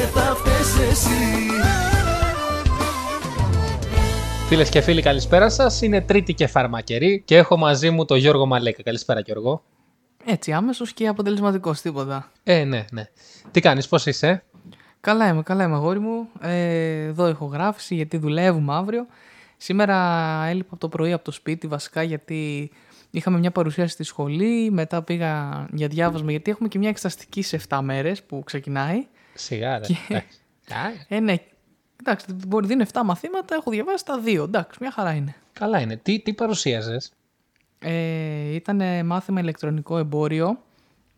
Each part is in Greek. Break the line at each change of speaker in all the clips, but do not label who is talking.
και θα φταίς εσύ
Φίλες και φίλοι, καλησπέρα σας. Είναι Τρίτη και φαρμακερή και έχω μαζί μου τον Γιώργο Μαλέκα. Καλησπέρα, Γιώργο.
Έτσι, άμεσος και αποτελεσματικός, τίποτα.
Ε, ναι, ναι. Τι κάνεις, πώς είσαι,
Καλά είμαι, καλά είμαι, αγόρι μου. Ε, εδώ έχω γράφηση γιατί δουλεύουμε αύριο. Σήμερα έλειπα από το πρωί από το σπίτι βασικά γιατί είχαμε μια παρουσίαση στη σχολή. Μετά πήγα για διάβασμα γιατί έχουμε και μια εξεταστική σε 7 μέρες που ξεκινάει.
Σιγά, ρε.
Και-
Εντάξει.
Ε, ναι. Εντάξει, μπορεί δίνει 7 μαθήματα, έχω διαβάσει τα 2. Εντάξει, μια χαρά είναι.
Καλά είναι. Τι, τι παρουσίαζες;
Ε, ήταν μάθημα ηλεκτρονικό εμπόριο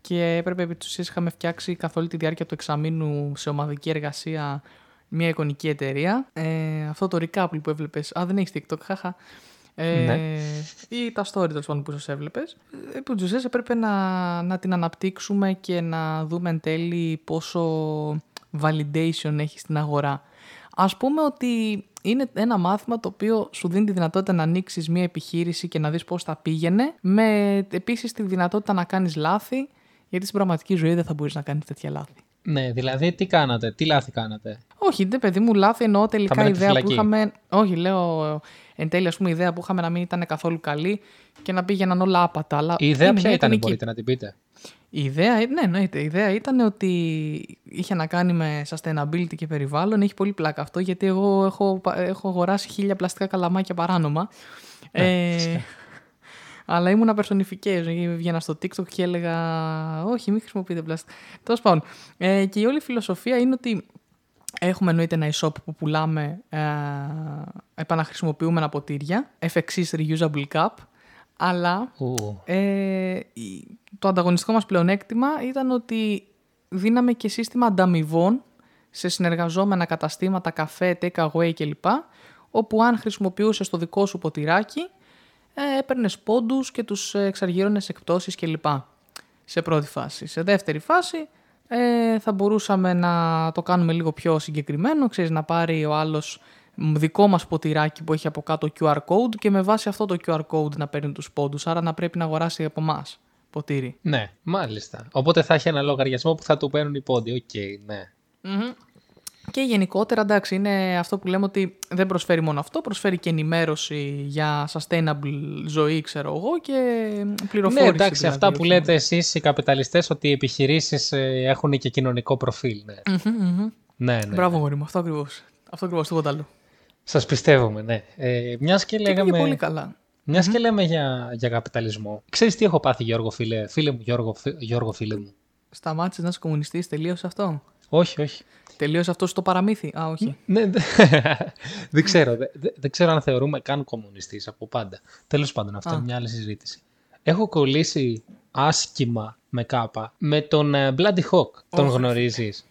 και έπρεπε επί της ουσίας είχαμε φτιάξει καθ' όλη τη διάρκεια του εξαμήνου σε ομαδική εργασία μια εικονική εταιρεία. Ε, αυτό το recap που έβλεπες, α δεν έχεις TikTok, χαχα. Ε,
Ναι.
ή τα story τέλος πάντων που σας έβλεπες. Ε, Επί της ουσίας έπρεπε να, να την αναπτύξουμε και να δούμε εν τέλει πόσο validation έχει στην αγορά. Ας πούμε ότι είναι ένα μάθημα το οποίο σου δίνει τη δυνατότητα να ανοίξεις μια επιχείρηση και να δεις πώς θα πήγαινε, με επίσης τη δυνατότητα να κάνεις λάθη, γιατί στην πραγματική ζωή δεν θα μπορείς να κάνεις τέτοια λάθη.
Ναι, δηλαδή τι κάνατε, τι λάθη κάνατε;
Όχι, δεν παιδί μου, λάθη εννοώ τελικά η
μένετε
ιδέα που
φυλακή.
είχαμε. Όχι, λέω εν τέλει, ας πούμε, η ιδέα που είχαμε να μην ήταν καθόλου καλή και να πήγαιναν όλα άπατα. Αλλά
Η ιδέα
είναι
ποια
μια
ήταν,
εικονική.
μπορείτε να την πείτε;
Η ιδέα, ναι, εννοείται. Η ιδέα ήταν ότι είχε να κάνει με sustainability και περιβάλλον. Έχει πολύ πλάκα αυτό, γιατί εγώ έχω, έχω αγοράσει χίλια πλαστικά καλαμάκια παράνομα.
Ναι,
ε, αλλά ήμουν personification. Βγαίνα στο TikTok και έλεγα Όχι, μην χρησιμοποιείτε πλαστικά. Τέλος πάντων. Ε, και η όλη φιλοσοφία είναι ότι έχουμε εννοείται ένα e-shop που πουλάμε ε, επαναχρησιμοποιούμενα ποτήρια, εφ' εξής reusable cup, αλλά
Ου,
ε, η- το ανταγωνιστικό μας πλεονέκτημα ήταν ότι δίναμε και σύστημα ανταμοιβών σε συνεργαζόμενα καταστήματα, καφέ, take away κλπ. Όπου αν χρησιμοποιούσες το δικό σου ποτηράκι, ε, έπαιρνες πόντους και τους ε, εξαργύρωνες εκπτώσεις κλπ. Σε πρώτη φάση. Σε δεύτερη φάση ε, θα μπορούσαμε να το κάνουμε λίγο πιο συγκεκριμένο, ξέρεις, να πάρει ο άλλος μ, δικό μας ποτηράκι που έχει από κάτω QR code και με βάση αυτό το QR code να παίρνει τους πόντους, άρα να πρέπει να αγοράσει από εμάς ποτήρι.
ναι, μάλιστα. Οπότε θα έχει ένα λογαριασμό που θα του παίρνουν οι πόντοι. Οκ, ναι.
Και γενικότερα, εντάξει, είναι αυτό που λέμε ότι δεν προσφέρει μόνο αυτό, προσφέρει και ενημέρωση για sustainable ζωή, ξέρω εγώ, και πληροφόρηση.
Ναι, εντάξει,
δηλαδή,
αυτά που
όχι
λέτε εσείς οι καπιταλιστές ότι οι επιχειρήσεις ε, έχουν και κοινωνικό προφίλ. Ναι,
Μμμ, μμμ.
ναι. ναι.
Μπράβο, γόρι μου, αυτό ακριβώς. Αυτό ακριβώς, τίποτα άλλο.
Σας πιστεύουμε, ναι. Ε, μιας και
Και πήγε
λέγαμε...
πολύ καλά.
Μιας και λέμε για, για καπιταλισμό. Ξέρεις τι έχω πάθει Γιώργο φίλε, φίλε μου, Γιώργο, φι- Γιώργο φίλε μου;
Σταμάτησες να είσαι κομμουνιστής, τελείωσε αυτό;
Όχι, όχι.
Τελείωσε αυτός στο παραμύθι; Α, όχι.
Ναι, δε- δεν ξέρω. δε- δε- δεν ξέρω αν θεωρούμε καν κομμουνιστής από πάντα. Τέλος πάντων, αυτό
Α.
είναι μια άλλη συζήτηση. Έχω κολλήσει άσχημα με κάπα με τον ε, Bloody Hawk. Τον
Όχι.
γνωρίζεις;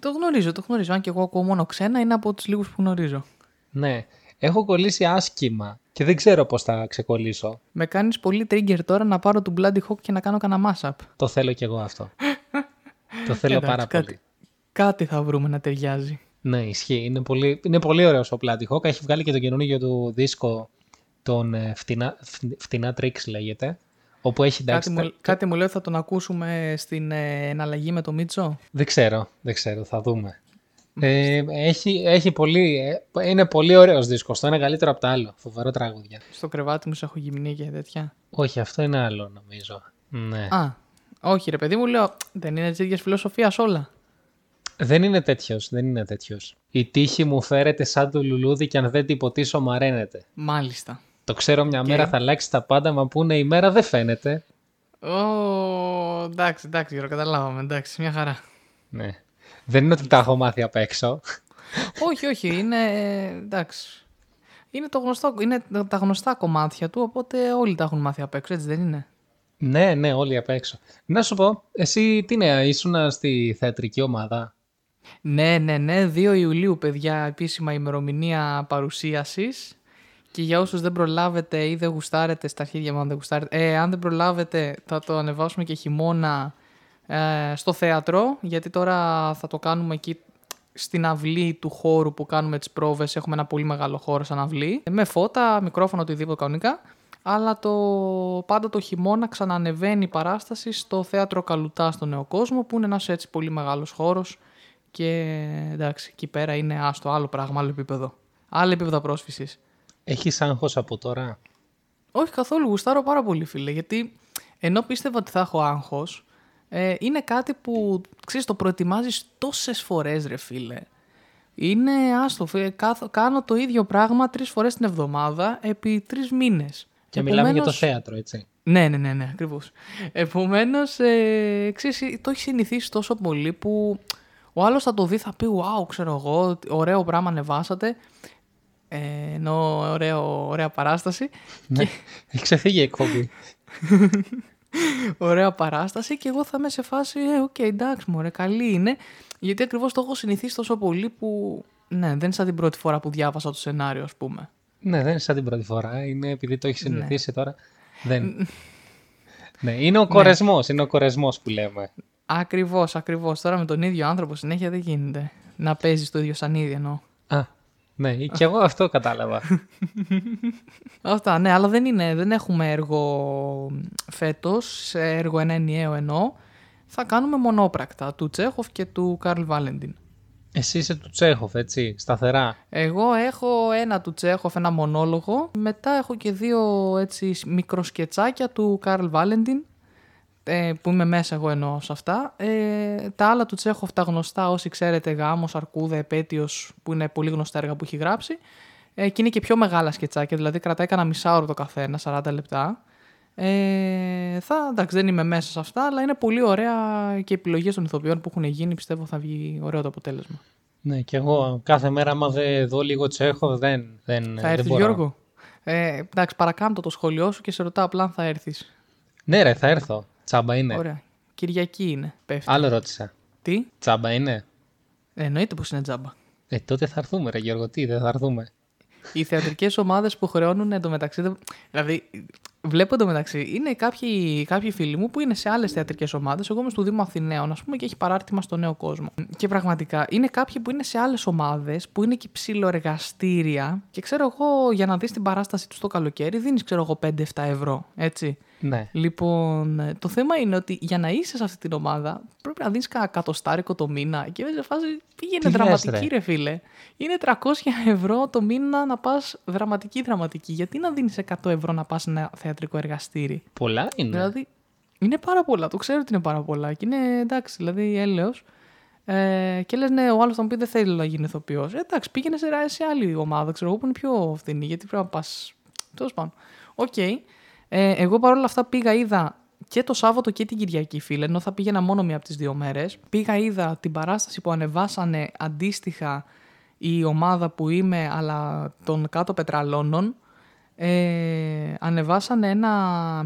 Το γνωρίζω, το γνωρίζω. Αν και εγώ ακούω μόνο ξένα, είναι από τους λίγους που γνωρίζω.
Ναι. Έχω κολλήσει άσχημα και δεν ξέρω πώς θα ξεκολλήσω.
Με κάνεις πολύ trigger τώρα να πάρω του Bloody Hawk και να κάνω κανένα mashup.
Το θέλω κι εγώ αυτό. Το θέλω
Εντάξει,
πάρα
κάτι,
πολύ.
Κάτι θα βρούμε να ταιριάζει.
Ναι, ισχύει. Είναι πολύ, είναι πολύ ωραίος ο Bloody Hawk. Έχει βγάλει και το καινούργιο του δίσκο τον ε, φτηνά, φθ- φτηνά Tricks λέγεται. Όπου έχει εντάξει.
Κάτι
τα-
μου, κάτι μου λέει ότι θα τον ακούσουμε στην ε, εναλλαγή με το Μίτσο.
Δεν ξέρω, δεν ξέρω, θα δούμε. Ε, έχει, έχει πολύ, ε, είναι πολύ ωραίος δίσκος. Το είναι καλύτερο από το άλλο. Φοβερό τραγούδια.
Στο κρεβάτι μου σε έχω γυμνή και τέτοια.
Όχι, αυτό είναι άλλο νομίζω. Ναι.
Α, όχι ρε παιδί μου, λέω, δεν είναι της ίδιας φιλοσοφίας όλα.
Δεν είναι τέτοιος, δεν είναι τέτοιος. Η τύχη μου φέρεται σαν το λουλούδι και αν δεν την ποτίσω μαραίνεται.
Μάλιστα.
Το ξέρω μια μέρα θα αλλάξει τα πάντα, μα που είναι η μέρα δεν φαίνεται.
Ω, εντάξει, εντάξει, Γιώργο, καταλάβαμε. Εντάξει, μια χαρά.
Ναι. Δεν είναι ότι τα έχω μάθει απ' έξω.
όχι, όχι, είναι. ε, εντάξει. Είναι, το γνωστό, είναι τα γνωστά κομμάτια του, οπότε όλοι τα έχουν μάθει απ' έξω, έτσι δεν είναι;
ναι, ναι, όλοι απ' έξω. Να σου πω, εσύ τι είναι, ήσουν στη θεατρική ομάδα;
Ναι, ναι, ναι. 2 Ιουλίου, παιδιά, επίσημα ημερομηνία παρουσίασης. Και για όσους δεν προλάβετε ή δεν γουστάρετε, στα αρχίδια μου αν δεν γουστάρετε, ε, αν δεν προλάβετε θα το ανεβάσουμε και χειμώνα ε, στο θέατρο, γιατί τώρα θα το κάνουμε εκεί στην αυλή του χώρου που κάνουμε τις πρόβες, έχουμε ένα πολύ μεγάλο χώρο σαν αυλή, με φώτα, μικρόφωνο, οτιδήποτε κανονικά, αλλά το, πάντα το χειμώνα ξανανεβαίνει η παράσταση στο θέατρο Καλουτάς στο Νέο Κόσμο, που είναι ένας έτσι πολύ μεγάλος χώρος Και εντάξει, εκεί πέρα είναι άστο άλλο πράγμα, άλλο επίπεδο. Άλλο επίπεδο πρόσφυσης.
Έχεις άγχος από τώρα;
Όχι καθόλου, γουστάρω πάρα πολύ, φίλε. Γιατί ενώ πίστευα ότι θα έχω άγχος, ε, είναι κάτι που ξέρεις, το προετοιμάζεις τόσες φορές, ρε φίλε. Είναι άστο. φίλε, κάθ- κάνω το ίδιο πράγμα τρεις φορές την εβδομάδα επί τρεις μήνες.
Και μιλάμε για το θέατρο, έτσι.
Ναι, ναι, ναι, ναι ακριβώς. Επομένως, ε, ξέρεις, το έχει συνηθίσει τόσο πολύ που ο άλλος θα το δει, θα πει: Wow, ξέρω εγώ, ωραίο πράγμα ανεβάσατε. Ε, ενώ ωραίο, ωραία παράσταση.
Ναι. Έχει ξεφύγει η εκπομπή.
Ωραία παράσταση και εγώ θα είμαι σε φάση, ε, οκ, εντάξει, μωρέ, καλή είναι. Γιατί ακριβώς το έχω συνηθίσει τόσο πολύ που, ναι, δεν είναι σαν την πρώτη φορά που διάβασα το σενάριο, ας πούμε.
Ναι, δεν είναι σαν την πρώτη φορά. Είναι επειδή το έχεις συνηθίσει τώρα. Δεν... ναι, είναι ο κορεσμός. Είναι ο κορεσμός που λέμε.
Ακριβώς, ακριβώς. Τώρα με τον ίδιο άνθρωπο συνέχεια δεν γίνεται. Να παίζεις το ίδιο σανίδι εννοώ.
Α, ναι, και εγώ αυτό κατάλαβα.
Αυτά, ναι, αλλά δεν είναι, δεν έχουμε έργο φέτος, έργο ένα ενιαίο εννοώ. Θα κάνουμε μονόπρακτα του Τσέχοφ και του Καρλ Βάλεντιν.
Εσύ είσαι του Τσέχοφ, έτσι, σταθερά;
Εγώ έχω ένα του Τσέχοφ, ένα μονόλογο. Μετά έχω και δύο έτσι μικροσκετσάκια του Καρλ Βάλεντιν, ε, που είμαι μέσα εγώ εννοώ σε αυτά. Ε, τα άλλα του Τσέχοφ, τα γνωστά, όσοι ξέρετε, Γάμος, Αρκούδα, Επέτειος, που είναι πολύ γνωστά έργα που έχει γράψει. Ε, και είναι και πιο μεγάλα σκετσάκια, δηλαδή κρατάει κανένα μισάωρο το καθένα, 40 λεπτά. Ε, θα, εντάξει, δεν είμαι μέσα σε αυτά, αλλά είναι πολύ ωραία και οι επιλογές των ηθοποιών που έχουν γίνει, πιστεύω θα βγει ωραίο το αποτέλεσμα.
Ναι, και εγώ κάθε μέρα, άμα δεν δω λίγο Τσέχοφ, δεν, δεν,
Θα
δεν
έρθεις
μπορώ.
Γιώργο; Ε, εντάξει, παρακάμπτω το σχολείο σου και σε ρωτάω απλά αν θα έρθεις.
Ναι, ρε, θα έρθω. Τσάμπα είναι;
Ωραία. Κυριακή είναι. Πέφτει.
Άλλο ρώτησα.
Τι;
Τσάμπα είναι;
Ε, εννοείται πως είναι τζάμπα.
Ε, τότε θα έρθουμε, ρε Γιώργο, τι, δεν θα έρθουμε.
Οι θεατρικές ομάδες που χρεώνουν εντωμεταξύ. δεν- Δηλαδή, βλέπω εντωμεταξύ. Είναι κάποιοι, κάποιοι φίλοι μου που είναι σε άλλες θεατρικές ομάδες. Εγώ είμαι στο Δήμο Αθηναίων, ας πούμε, και έχει παράρτημα στο νέο κόσμο. Και πραγματικά είναι κάποιοι που είναι σε άλλες ομάδες που είναι και ψιλοεργαστήρια. Και ξέρω εγώ, για να δεις την παράσταση τους το καλοκαίρι, δίνεις, ξέρω εγώ, 5-7 ευρώ. Έτσι.
Ναι.
Λοιπόν, ε, το θέμα είναι ότι για να είσαι σε αυτή την ομάδα πρέπει να δίνεις κανένα κατοστάρικο το μήνα και σε φάση πήγαινε
Τι λες,
δραματική,
ρε;
ρε. φίλε. Είναι 300 ευρώ το μήνα να πας δραματική-δραματική. Γιατί να δίνεις 100 ευρώ να πας σε ένα θεατρικό εργαστήρι;
Πολλά είναι.
Δηλαδή, είναι πάρα πολλά. Το ξέρω ότι είναι πάρα πολλά. Και είναι εντάξει, δηλαδή έλεος. Ε, και λες, ναι, ο άλλος θα μου πει δεν θέλει να γίνει ηθοποιός. Ε, εντάξει, πήγαινε σε, σε άλλη ομάδα, ξέρω εγώ, που είναι πιο φθηνή. Γιατί πρέπει να πας. Τέλος πάντων. Οκ. Ε, εγώ παρόλα αυτά πήγα, είδα και το Σάββατο και την Κυριακή, φίλε, ενώ θα πήγαινα μόνο μία από τις δύο μέρες. Πήγα, είδα την παράσταση που ανεβάσανε αντίστοιχα η ομάδα που είμαι, αλλά των κάτω πετραλώνων. Ε, ανεβάσανε ένα,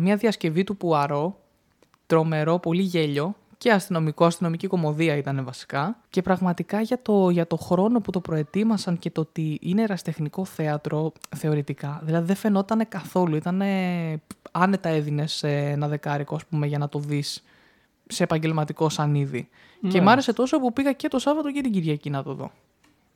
μια διασκευή του Πουαρό, τρομερό, πολύ γέλιο και αστυνομικό, αστυνομική κομμωδία ήταν βασικά. Και πραγματικά για το, για το χρόνο που το προετοίμασαν και το ότι είναι εραστεχνικό θέατρο θεωρητικά, δηλαδή δεν φαινόταν καθόλου. Ήταν άνετα έδινες ένα δεκάρικο, ας πούμε, για να το δεις σε επαγγελματικό σανίδι. Και μ' άρεσε τόσο που πήγα και το Σάββατο και την Κυριακή να το δω.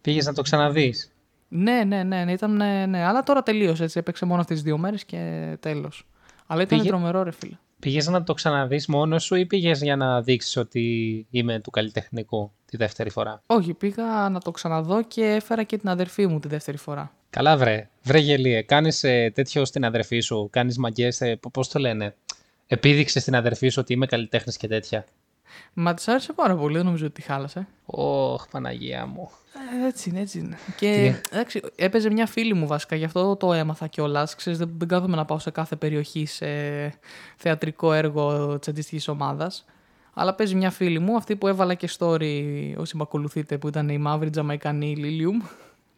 Πήγες να το ξαναδείς.
Ναι, ναι, ναι, ναι, ήταν, ναι, ναι. Αλλά τώρα τελείωσε έτσι. Έπαιξε μόνο αυτές τις δύο μέρες και τέλος. Αλλά ήταν
Πήγε-
τρομερό, ρε φίλε.
Πήγες να το ξαναδείς μόνος σου ή πήγες για να δείξεις ότι είμαι του καλλιτεχνικού τη δεύτερη φορά;
Όχι, πήγα να το ξαναδώ και έφερα και την αδερφή μου τη δεύτερη φορά.
Καλά, βρε. Βρε γελίε. Κάνεις τέτοιο στην αδερφή σου. Κάνεις μαγκές. Πώς το λένε. Επίδειξες στην αδερφή σου ότι είμαι καλλιτέχνης και τέτοια;
Μα της άρεσε πάρα πολύ, δεν νομίζω ότι τη χάλασε.
Ωχ, Παναγία μου.
Ε, έτσι είναι, έτσι είναι. Και εντάξει, έπαιζε μια φίλη μου βασικά, γι' αυτό το έμαθα κιόλας. Ξέρεις, δεν, δεν κάθομαι να πάω σε κάθε περιοχή σε θεατρικό έργο της αντίστοιχης ομάδας. Αλλά παίζει μια φίλη μου, αυτή που έβαλα και story, όσοι με ακολουθείτε, που ήταν η μαύρη Τζαμαϊκανή Λίλιουμ,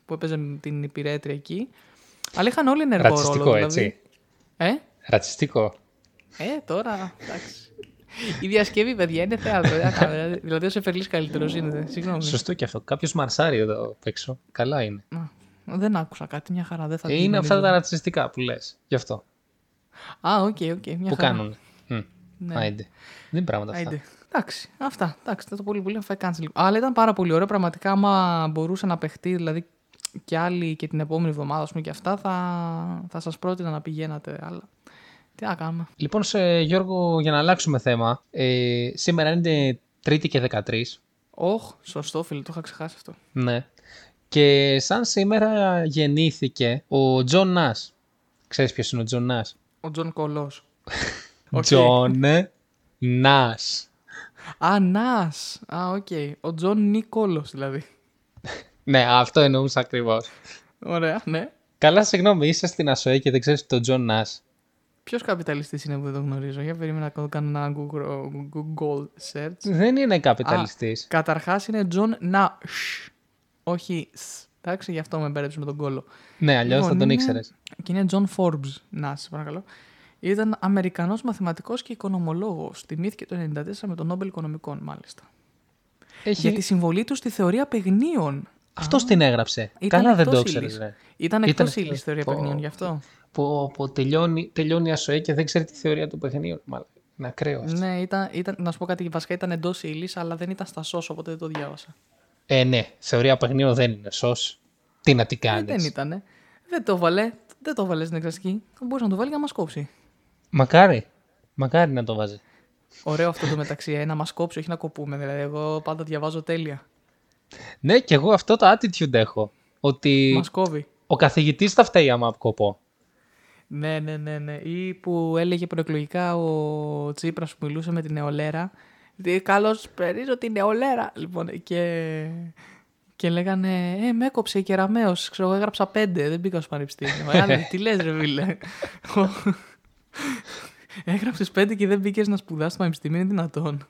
που έπαιζε με την υπηρέτρια εκεί. Αλλά είχαν όλοι ενεργό
Ρατσιστικό,
ρόλο.
έτσι.
Δηλαδή. Ε,
Ρατσιστικό.
ε, τώρα, εντάξει. Η διασκευή, παιδιά, είναι θέατρο. δεν θα κάνουμε, δηλαδή- Δηλαδή, ο Σεφερλή καλύτερος είναι. Συγγνώμη.
Σωστό και αυτό. Κάποιος μαρσάρει εδώ απ' έξω. Καλά είναι.
Α, Δεν άκουσα κάτι, μια χαρά. Δεν θα
Ε,
την
είναι αυτά
νομίζω.
τα ρατσιστικά που λες. Γι' αυτό.
Α, οκ, οκ. μια
που
χαρά.
κάνουν. Mm.
Ναι.
Άιντε. Δεν είναι πράγματα αυτά.
Άιντε. Εντάξει, αυτά. Εντάξει, δεν το πολύ πολύ θα cancel. Αλλά ήταν πάρα πολύ ωραίο. Πραγματικά, άμα μπορούσε να παιχτεί, δηλαδή και άλλοι και την επόμενη εβδομάδα, ας πούμε, και αυτά, θα, θα σας πρότεινα να πηγαίνατε. Αλλά τι να κάνουμε.
Λοιπόν, σε Γιώργο, για να αλλάξουμε θέμα, ε, σήμερα είναι Τρίτη και 13.
Όχ, σωστό φίλε, το είχα ξεχάσει αυτό.
Ναι. Και σαν σήμερα γεννήθηκε ο Τζον Νάς. Ξέρεις ποιος είναι ο Τζον Νάς;
Ο Τζον Κολός. Οκ.
Τζον Νάς.
Α, Νας. Α, οκ. Ο Τζον Νικόλος δηλαδή.
Ναι, αυτό εννοούσα ακριβώς.
Ωραία, ναι.
Καλά, συγγνώμη, είσαι στην ΑΣΟΕΕ και δεν ξέρεις τον Τζον Νάς.
Ποιος καπιταλιστής είναι που δεν το γνωρίζω; Για περίμενε να κάνω ένα Google, Google search.
Δεν είναι καπιταλιστής.
Καταρχάς είναι Τζον Νας. Όχι σ. Εντάξει, γι' αυτό με μπέρδεψε με τον κόλο.
Ναι, αλλιώς
Λοιπόν,
θα τον
είναι-
ήξερες.
Και είναι John Forbes. Να, σε παρακαλώ. Ήταν Αμερικανός μαθηματικός και οικονομολόγος. Τιμήθηκε το 1994 με τον Νόμπελ Οικονομικών, μάλιστα.
Έχει...
Για τη συμβολή του στη θεωρία παιγνίων.
Αυτός την έγραψε.
Ήταν
Καλά δεν
εκτός
το ήξερες,
ύλης.
ρε.
Ήταν
Ήταν
εκτός
εκτός.
ύλης θεωρία
Πω.
παιγνίων, γι' αυτό.
Που, που τελειώνει, τελειώνει η ΑΣΟΕ και δεν ξέρει τη θεωρία του παιχνιδιού. Μάλλον. Είναι ακραίο αυτό.
Ναι, ήταν, ήταν, να σου πω κάτι, βασικά ήταν εντός ύλης, αλλά δεν ήταν στα σώσο, οπότε δεν το διάβασα.
Ε, ναι, θεωρία παιχνιδιού δεν είναι σως. Τι να τι
Ε,
κάνεις.
δεν ήτανε. Δεν το βάλε. Δεν το βάλες στην εξαστική. Θα μπορούσε να το βάλει για να μας κόψει.
Μακάρι. Μακάρι να το βάζει.
Ωραίο αυτό το μεταξύ, ε, να μας κόψει, όχι να κοπούμε. Δηλαδή, εγώ πάντα διαβάζω τέλεια.
Ναι, και εγώ αυτό το attitude έχω. Ότι
Μας κόβει.
ο καθηγητής θα φταίει άμα κοπώ.
Ναι, ναι, ναι, ναι. Ή που έλεγε προεκλογικά ο Τσίπρας που μιλούσε με την νεολαία. Καλώς περίζω την νεολαία. Λοιπόν, και, και λέγανε Ε, με έκοψε η κεραμαίο. Ξέρω, εγώ έγραψα πέντε. Δεν μπήκα στο πανεπιστήμιο. Ε, άλλοι, τι λες, ρε φίλε. Έγραψες πέντε και δεν μπήκες να σπουδάσεις στο πανεπιστήμιο. Είναι δυνατόν.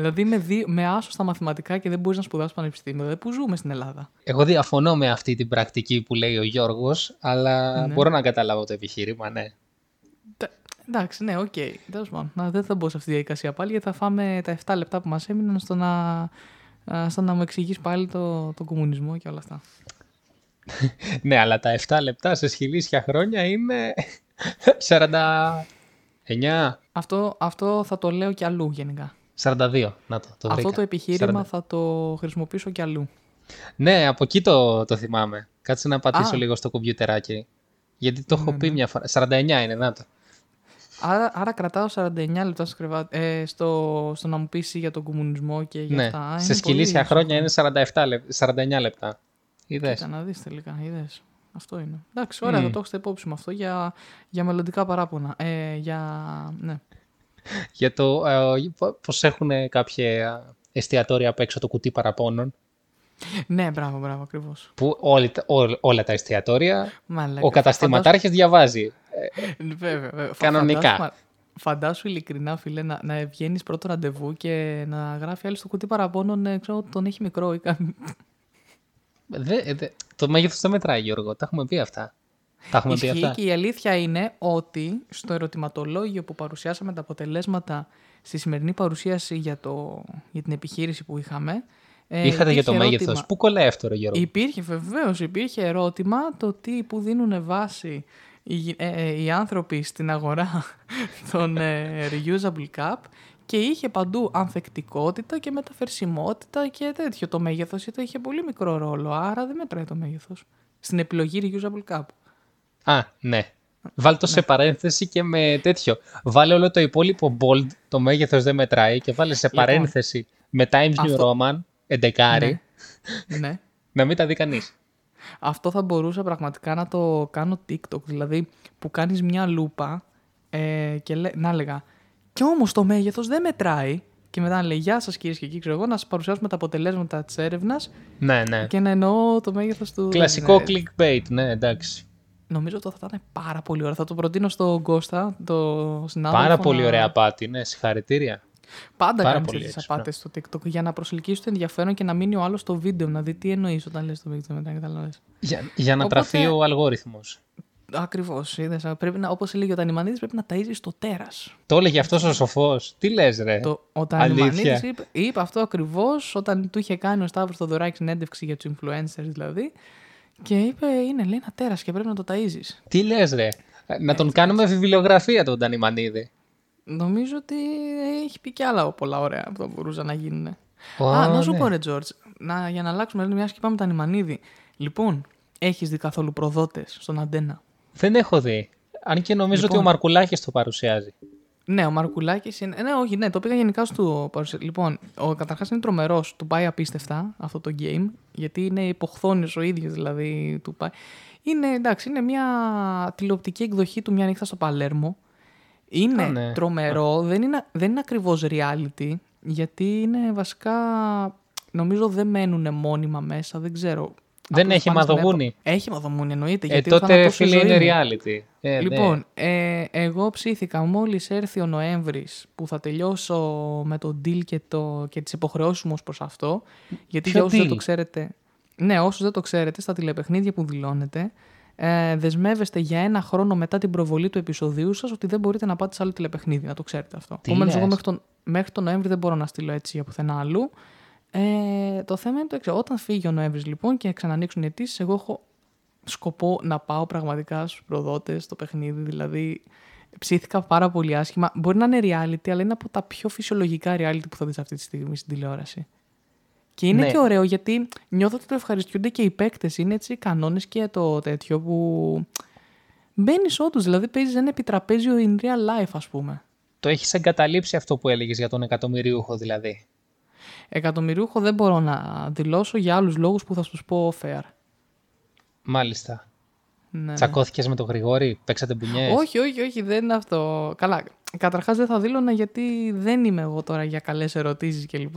Δηλαδή με, δι... με άσο στα μαθηματικά και δεν μπορείς να σπουδάσεις στο πανεπιστήμιο. Δηλαδή που ζούμε στην Ελλάδα;
Εγώ διαφωνώ με αυτή την πρακτική που λέει ο Γιώργος, αλλά
Ναι.
μπορώ να καταλάβω το επιχείρημα, ναι.
Τα- Εντάξει, ναι, οκ. Τέλος πάντων. Να, δεν θα μπω σε αυτή τη διαδικασία πάλι γιατί θα φάμε τα 7 λεπτά που μας έμειναν στο να, α, στο να μου εξηγείς πάλι το, το κομμουνισμό και όλα αυτά.
Ναι, αλλά τα 7 λεπτά σε σχηλίσια χρόνια είναι 49,
Αυτό, αυτό θα το λέω και αλλού γενικά.
42. Να το, το
αυτό
βρήκα.
το επιχείρημα
40.
θα το χρησιμοποιήσω και αλλού.
Ναι, από εκεί το, το θυμάμαι. Κάτσε να πατήσω
Α.
λίγο στο κομπιουτεράκι. Γιατί το έχω πει μια φορά. 49 είναι, να το.
Άρα, άρα κρατάω 49 λεπτά στο, κρεβά- ε, στο, στο να μου πείσει για τον κομμουνισμό και για
Ναι,
αυτά. Α,
σε
είναι
σκυλίσια
πολύ
χρόνια είναι 47 λεπ- 49 λεπτά. Είδες.
Κοίτα να δεις τελικά, είδες. Αυτό είναι. Εντάξει, ωραία, θα το έχω στα υπόψη μου αυτό για, για μελλοντικά παράπονα. Ε, για, ναι.
Για το ε, πώς έχουν κάποια εστιατόρια απ' έξω το κουτί παραπώνων;
ναι, μπράβο, μπράβο, ακριβώς.
Που όλοι, τα- ό- όλα τα εστιατόρια
Μαλάκα.
ο καταστηματάρχης διαβάζει.
Φαντάσου- Βέβαια, βέβαια. Φα-
Κανονικά.
Φαντάσου, φαντάσου ειλικρινά, φίλε, να, να βγαίνεις πρώτο ραντεβού και να γράφει άλλη στο κουτί παραπώνων, ε, ξέρω, τον έχει μικρό ή κάτι.
Δε, δε- το μέγεθος δεν μετράει, Γιώργο. Τα έχουμε πει αυτά. Τα έχουμε πει
Ισχύει
αυτά;
και η αλήθεια είναι ότι στο ερωτηματολόγιο που παρουσιάσαμε τα αποτελέσματα στη σημερινή παρουσίαση για, το, για την επιχείρηση που είχαμε. ε,
Είχατε για το
υπήρχε
μέγεθος.
ερώτημα-
Πού κολλάει αυτό, ρε Γιώργο;
Υπήρχε βεβαίως, υπήρχε ερώτημα το τι που δίνουν βάση οι, γυ- ε, ε, οι άνθρωποι στην αγορά των ε, reusable cup και είχε παντού ανθεκτικότητα και μεταφερσιμότητα και τέτοιο. Το μέγεθος ήταν- είχε πολύ μικρό ρόλο, άρα δεν μετράει το μέγεθος. Στην επιλογή reusable cup.
Α, ναι. Βάλ το σε παρένθεση και με τέτοιο. Βάλε όλο το υπόλοιπο bold, το μέγεθος δεν μετράει και βάλε σε
Λοιπόν,
παρένθεση με Times New
αυτό-
Roman, εντεκάρι,
Ναι. ναι.
να μην τα δει κανείς.
Αυτό θα μπορούσα πραγματικά να το κάνω TikTok. Δηλαδή που κάνεις μια λούπα ε, και λέ, να έλεγα «Κι όμως το μέγεθος δεν μετράει» και μετά να λέει «Γεια σας κυρίες και κύριοι, ξέρω εγώ, να σας παρουσιάσουμε τα αποτελέσματα της έρευνας
Ναι, ναι.
και να εννοώ το μέγεθος του...»
Κλασικό
Ναι.
clickbait, ναι, εντάξει.
Νομίζω ότι θα ήταν πάρα πολύ ωραίο. Θα το προτείνω στον Κώστα, το συνάδελφο.
Πάρα πολύ
να-
ωραία απάτη, ναι, συγχαρητήρια.
Πάντα
πάρα
κάνεις
πολύ
τέτοιες
έξυπνο.
απάτες στο TikTok για να προσελκύσει το ενδιαφέρον και να μείνει ο άλλος στο βίντεο, να δει τι εννοείς όταν λες το βίντεο μετά. Κατάλαβες.
Για, για να
Οπότε-
τραφεί ο αλγόριθμος.
Ακριβώς. Όπως έλεγε ο Τανιμανίδης, πρέπει να ταΐζεις στο τέρας.
Το έλεγε αυτός ο σοφός. Τι λες ρε;
Το, ο
Αλήθεια.
Τανιμανίδης είπε, είπε αυτό ακριβώς όταν του είχε κάνει ο Σταύρος Θοδωράκης συνέντευξη για τους influencers δηλαδή. Και είπε, είναι λέει ένα τέρας και πρέπει να το ταΐζεις.
Τι λες ρε; Να τον κάνουμε βιβλιογραφία τον Τανιμανίδη.
Νομίζω ότι έχει πει και άλλα πολλά ωραία που θα μπορούσαν να γίνουν.
Ω,
Α, να σου
ναι.
πω ρε Τζόρτζ, να, για να αλλάξουμε μιας και πάμε Τανιμανίδη. Λοιπόν, έχεις δει καθόλου προδότες στον αντένα;
Δεν έχω δει. Αν και νομίζω
Λοιπόν.
ότι ο Μαρκουλάκης το παρουσιάζει.
Ναι, ο Μαρκουλάκης είναι. Ναι, όχι, ναι, το πήγα γενικά στο παρουσιαστή. Λοιπόν, ο καταρχάς είναι τρομερός. Του πάει απίστευτα αυτό το game. Γιατί είναι υποχθόνιος ο ίδιος, δηλαδή του πάει. Είναι εντάξει, είναι μια τηλεοπτική εκδοχή του Μια νύχτα στο Παλέρμο. Είναι
Α, ναι.
τρομερό. Δεν είναι, δεν είναι ακριβώς reality. Γιατί είναι βασικά. Νομίζω δεν μένουν μόνιμα μέσα. Δεν ξέρω.
Δεν
Απλώς
έχει
πάνε στον
μαδομούνι.
έπο- Έχει μαδομούνι, εννοείται.
Ε,
γιατί
τότε
θανατώσει η
φίλε
ζωή
είναι
μου.
reality. Ε, ναι.
Λοιπόν, ε, εγώ ψήθηκα μόλις έρθει ο Νοέμβρης που θα τελειώσω με το deal και, το, και τις υποχρεώσεις μου ως προς αυτό. Γιατί
Ποιο
για όσους δεν
deal?
το ξέρετε, ναι, όσους δεν το ξέρετε, στα τηλεπαιχνίδια που δηλώνετε, ε, δεσμεύεστε για ένα χρόνο μετά την προβολή του επεισοδίου σας ότι δεν μπορείτε να πάτε σε άλλο τηλεπαιχνίδι, να το ξέρετε αυτό.
Τι
Επομένως, εγώ
λες;
μέχρι τον, μέχρι τον Νοέμβρη δεν μπορώ να στείλω έτσι για πουθενά αλλού. Ε, το θέμα είναι το εξής. Όταν φύγει ο Νοέμβρη λοιπόν και ξανανοίξουν οι αιτήσεις, εγώ έχω σκοπό να πάω πραγματικά στους προδότες στο παιχνίδι. Δηλαδή, ψήθηκα πάρα πολύ άσχημα. Μπορεί να είναι reality, αλλά είναι από τα πιο φυσιολογικά reality που θα δεις αυτή τη στιγμή στην τηλεόραση. Και είναι
Ναι.
και ωραίο γιατί νιώθω ότι το ευχαριστούνται και οι παίκτες. Είναι έτσι οι κανόνες και το τέτοιο που. Μπαίνεις όντως, δηλαδή παίζεις ένα επιτραπέζιο in real life, ας πούμε.
Το έχεις εγκαταλείψει αυτό που έλεγες για τον εκατομμυρίουχο δηλαδή.
Εκατομμυριούχο δεν μπορώ να δηλώσω για άλλους λόγους που θα σου πω fair.
Μάλιστα.
Ναι.
Τσακώθηκες με τον Γρηγόρη, παίξατε μπουνιές;
Όχι, όχι, όχι, δεν είναι αυτό. Καλά. Καταρχάς δεν θα δήλωνα γιατί δεν είμαι εγώ τώρα για καλές ερωτήσεις κλπ.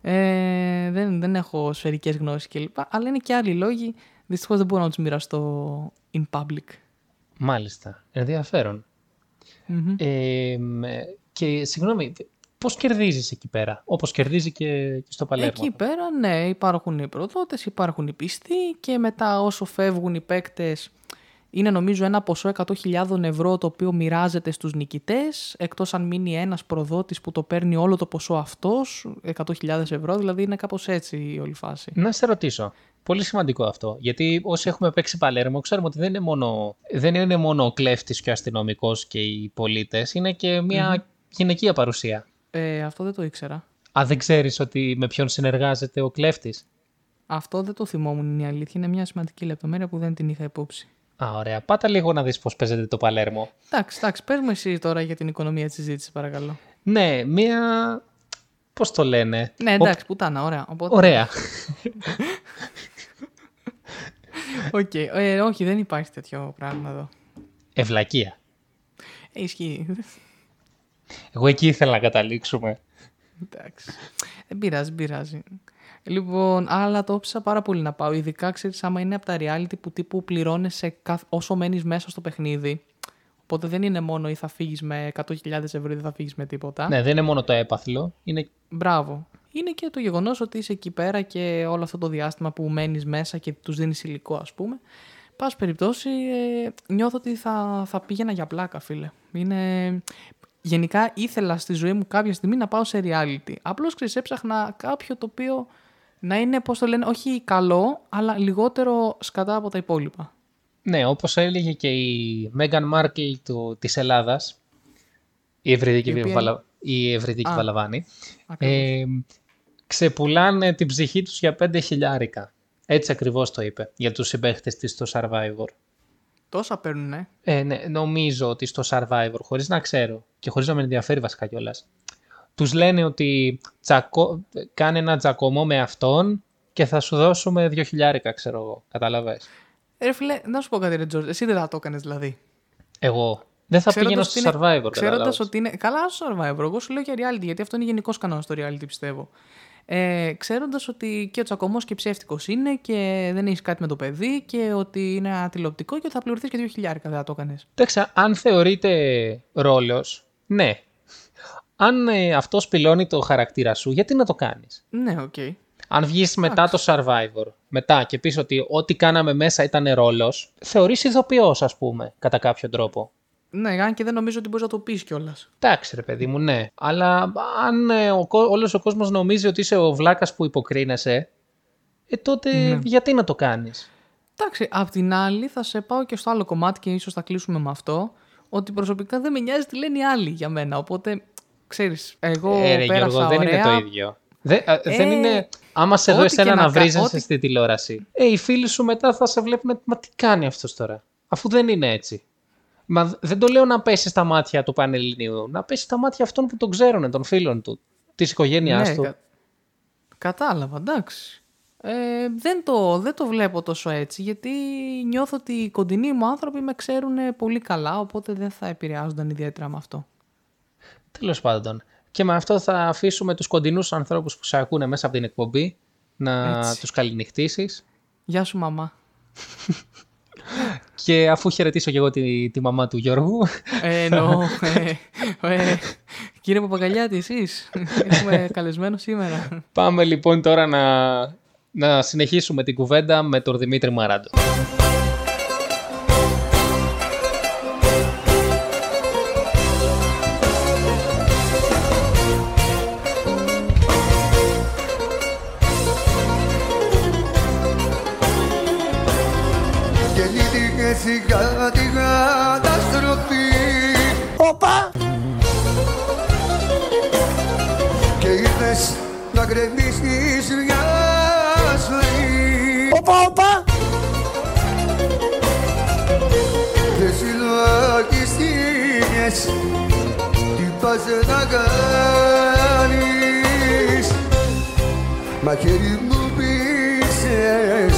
Ε, δεν, δεν έχω σφαιρικές γνώσεις κλπ. Αλλά είναι και άλλοι λόγοι. Δυστυχώς δεν μπορώ να τους μοιραστώ in public.
Μάλιστα. Ενδιαφέρον.
Μμμ.
Ε, μ, και συγγνώμη, πώς κερδίζεις εκεί πέρα, όπως κερδίζει και, και στο Παλέρμο.
Εκεί πέρα, ναι, υπάρχουν οι προδότες, υπάρχουν οι πιστοί και μετά όσο φεύγουν οι παίκτες, είναι νομίζω ένα ποσό 100.000 ευρώ το οποίο μοιράζεται στους νικητές, εκτός αν μείνει ένας προδότης που το παίρνει όλο το ποσό αυτός, 100.000 ευρώ, δηλαδή είναι κάπως έτσι η όλη φάση.
Να σε ρωτήσω. Πολύ σημαντικό αυτό. Γιατί όσοι έχουμε παίξει Παλέρμο, ξέρουμε ότι δεν είναι μόνο, δεν είναι μόνο ο κλέφτης και ο αστυνομικός και οι πολίτες, είναι και μια γυναικεία παρουσία.
Ε, αυτό δεν το ήξερα.
Α, δεν ξέρεις ότι με ποιον συνεργάζεται ο κλέφτης;
Αυτό δεν το θυμόμουν είναι η αλήθεια, είναι μια σημαντική λεπτομέρεια που δεν την είχα υπόψη.
Α, ωραία. Πάτα λίγο να δεις πώς παίζεται το Παλέρμο.
Εντάξει, εντάξει, πες μου εσύ τώρα για την οικονομία της συζήτησης, παρακαλώ.
Ναι, μία. Πώς το λένε;
Ναι, εντάξει, πουτάνα, ωραία. Οπότε...
Ωραία.
Οκ, ε, όχι, δεν υπάρχει τέτοιο πράγμα εδώ.
Ευλακία.
Ε, ισχύει.
Εγώ εκεί ήθελα να καταλήξουμε.
Εντάξει. Δεν πειράζει, δεν πειράζει. Λοιπόν, αλλά το όψισα πάρα πολύ να πάω. Ειδικά ξέρεις, άμα είναι από τα reality που τύπου πληρώνεσαι καθ... όσο μένεις μέσα στο παιχνίδι. Οπότε δεν είναι μόνο ή θα φύγεις με 100.000 ευρώ ή δεν θα φύγεις με τίποτα.
Ναι, δεν είναι μόνο το έπαθλο. Είναι
Μπράβο. Είναι και το γεγονός ότι είσαι εκεί πέρα και όλο αυτό το διάστημα που μένεις μέσα και τους δίνεις υλικό, ας πούμε. Πάση περιπτώσει, ε, νιώθω ότι θα, θα πήγαινα για πλάκα, φίλε. Είναι... Γενικά ήθελα στη ζωή μου κάποια στιγμή να πάω σε reality. Απλώς ξέρεις, έψαχνα κάποιο το οποίο να είναι, πώς το λένε, όχι καλό, αλλά λιγότερο σκατά από τα υπόλοιπα.
Ναι, όπως έλεγε και η Μέγαν Μάρκλ του, της Ελλάδας, η Ευρυδική,
Η οποία
Βαλα... η Ευρυδική
Α.
Βαλαβάνη,
Ακριβώς.
ε, ξεπουλάνε την ψυχή τους για πέντε χιλιάρικα. Έτσι ακριβώς το είπε για τους συμπαίχτες της στο Survivor.
Τόσα παίρνουν, ε.
Ε, ναι, νομίζω ότι στο Survivor, χωρίς να ξέρω και χωρίς να με ενδιαφέρει βασικά κιόλας. τους λένε ότι τσακώ... κάνε ένα τζακωμό με αυτόν και θα σου δώσουμε δύο χιλιάρικα, ξέρω εγώ. Καταλαβες.
Ε, Ρε φίλε, να σου πω κάτι, ρε Τζόρτζ. Εσύ δεν θα το έκανες δηλαδή.
Εγώ δεν θα πήγαινα
Ξέροντας
στο
ότι είναι-
Survivor,
Ξέροντας
καταλάβες.
ότι είναι. Καλά, στο Survivor. Εγώ σου λέω για reality, γιατί αυτό είναι γενικός κανόνας στο reality, πιστεύω. Ε, Ξέροντας ότι και ο τσακωμός και ψεύτικος είναι και δεν έχεις κάτι με το παιδί και ότι είναι τηλεοπτικό και ότι θα πληρωθείς και δύο χιλιάρικα, δεν θα το έκανες.
Εντάξει, αν θεωρείται ρόλος, ναι. Αν ε, αυτός σπιλώνει το χαρακτήρα σου, γιατί να το κάνεις;
Ναι, οκ.
Αν βγεις μετά το Survivor, μετά και πεις ότι ό,τι κάναμε μέσα ήταν ρόλος, θεωρείσαι ηθοποιός, ας πούμε, κατά κάποιο τρόπο.
Ναι, αν και δεν νομίζω ότι μπορείς να το πεις κιόλας.
Εντάξει ρε παιδί μου, ναι. Αλλά αν ε, ο, κο- όλος ο κόσμος νομίζει ότι είσαι ο βλάκας που υποκρίνεσαι, ε, τότε
Ναι.
γιατί να το κάνεις;
Εντάξει, απ' την άλλη θα σε πάω και στο άλλο κομμάτι και ίσως θα κλείσουμε με αυτό. Ότι προσωπικά δεν με νοιάζει τι λένε οι άλλοι για μένα. Οπότε, ξέρεις, εγώ
ε, ρε,
πέρασα
Γιώργο, δεν
ωραία.
είναι το ίδιο. Δε- α, δεν
Ε,
είναι. Άμα σε δω
ό,τι
εσένα
και
να,
να κα-
βρίζεσαι
ό,τι-
στη τηλεόραση, ε, οι φίλοι σου μετά θα σε βλέπουν. Μα τι κάνει αυτός τώρα, αφού δεν είναι έτσι. Μα δεν το λέω να πέσει στα μάτια του Πανελληνίου. Να πέσει στα μάτια αυτών που τον ξέρουν, των φίλων του, της οικογένειάς
Ναι,
του.
κα- Κατάλαβα, εντάξει. Ε, δεν, το, δεν το βλέπω τόσο έτσι, γιατί νιώθω ότι οι κοντινοί μου άνθρωποι με ξέρουν πολύ καλά, οπότε δεν θα επηρεάζονταν ιδιαίτερα με αυτό.
Τέλος πάντων. Και με αυτό θα αφήσουμε τους κοντινούς ανθρώπους που σε ακούνε μέσα από την εκπομπή να
Έτσι.
τους καληνυχτήσεις.
Γεια σου μαμά.
Και αφού χαιρετήσω και εγώ τη, τη μαμά του Γιώργου,
Ε, εννοώ, ε, ε, κύριε Παπαγαλιάτη, εσείς έχουμε καλεσμένο σήμερα.
πάμε λοιπόν τώρα να, να συνεχίσουμε την κουβέντα με τον Δημήτρη Μαράντο.
Κάνεις. Μα χέρι μου πείσες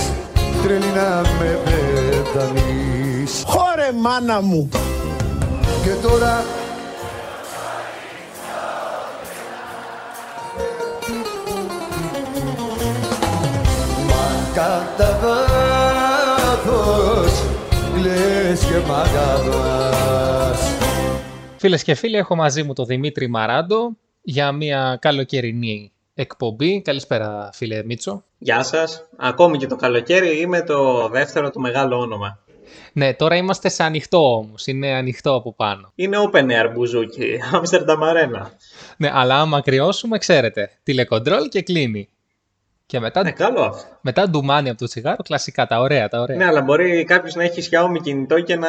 τρελή να με πετανείς
Χώρε μάνα μου.
Και τώρα Μα κατά βάθος λες και μ' αγαπάς
Φίλες και φίλοι, έχω μαζί μου τον Δημήτρη Μαράντο για μια καλοκαιρινή εκπομπή. Καλησπέρα, φίλε Μίτσο.
Γεια σας. Ακόμη και το καλοκαίρι είμαι το δεύτερο του μεγάλο όνομα.
Ναι, τώρα είμαστε σε ανοιχτό όμως. Είναι ανοιχτό από πάνω.
Είναι open air μπουζούκι, Amsterdam Arena.
Ναι, αλλά άμα κρυώσουμε, ξέρετε, τηλεκοντρόλ και κλείνει. Και μετά,
Ναι, καλό αυτό.
μετά ντουμάνι από το τσιγάρο, κλασικά, τα ωραία, τα ωραία.
Ναι, αλλά μπορεί κάποιος να έχει Xiaomi κινητό και να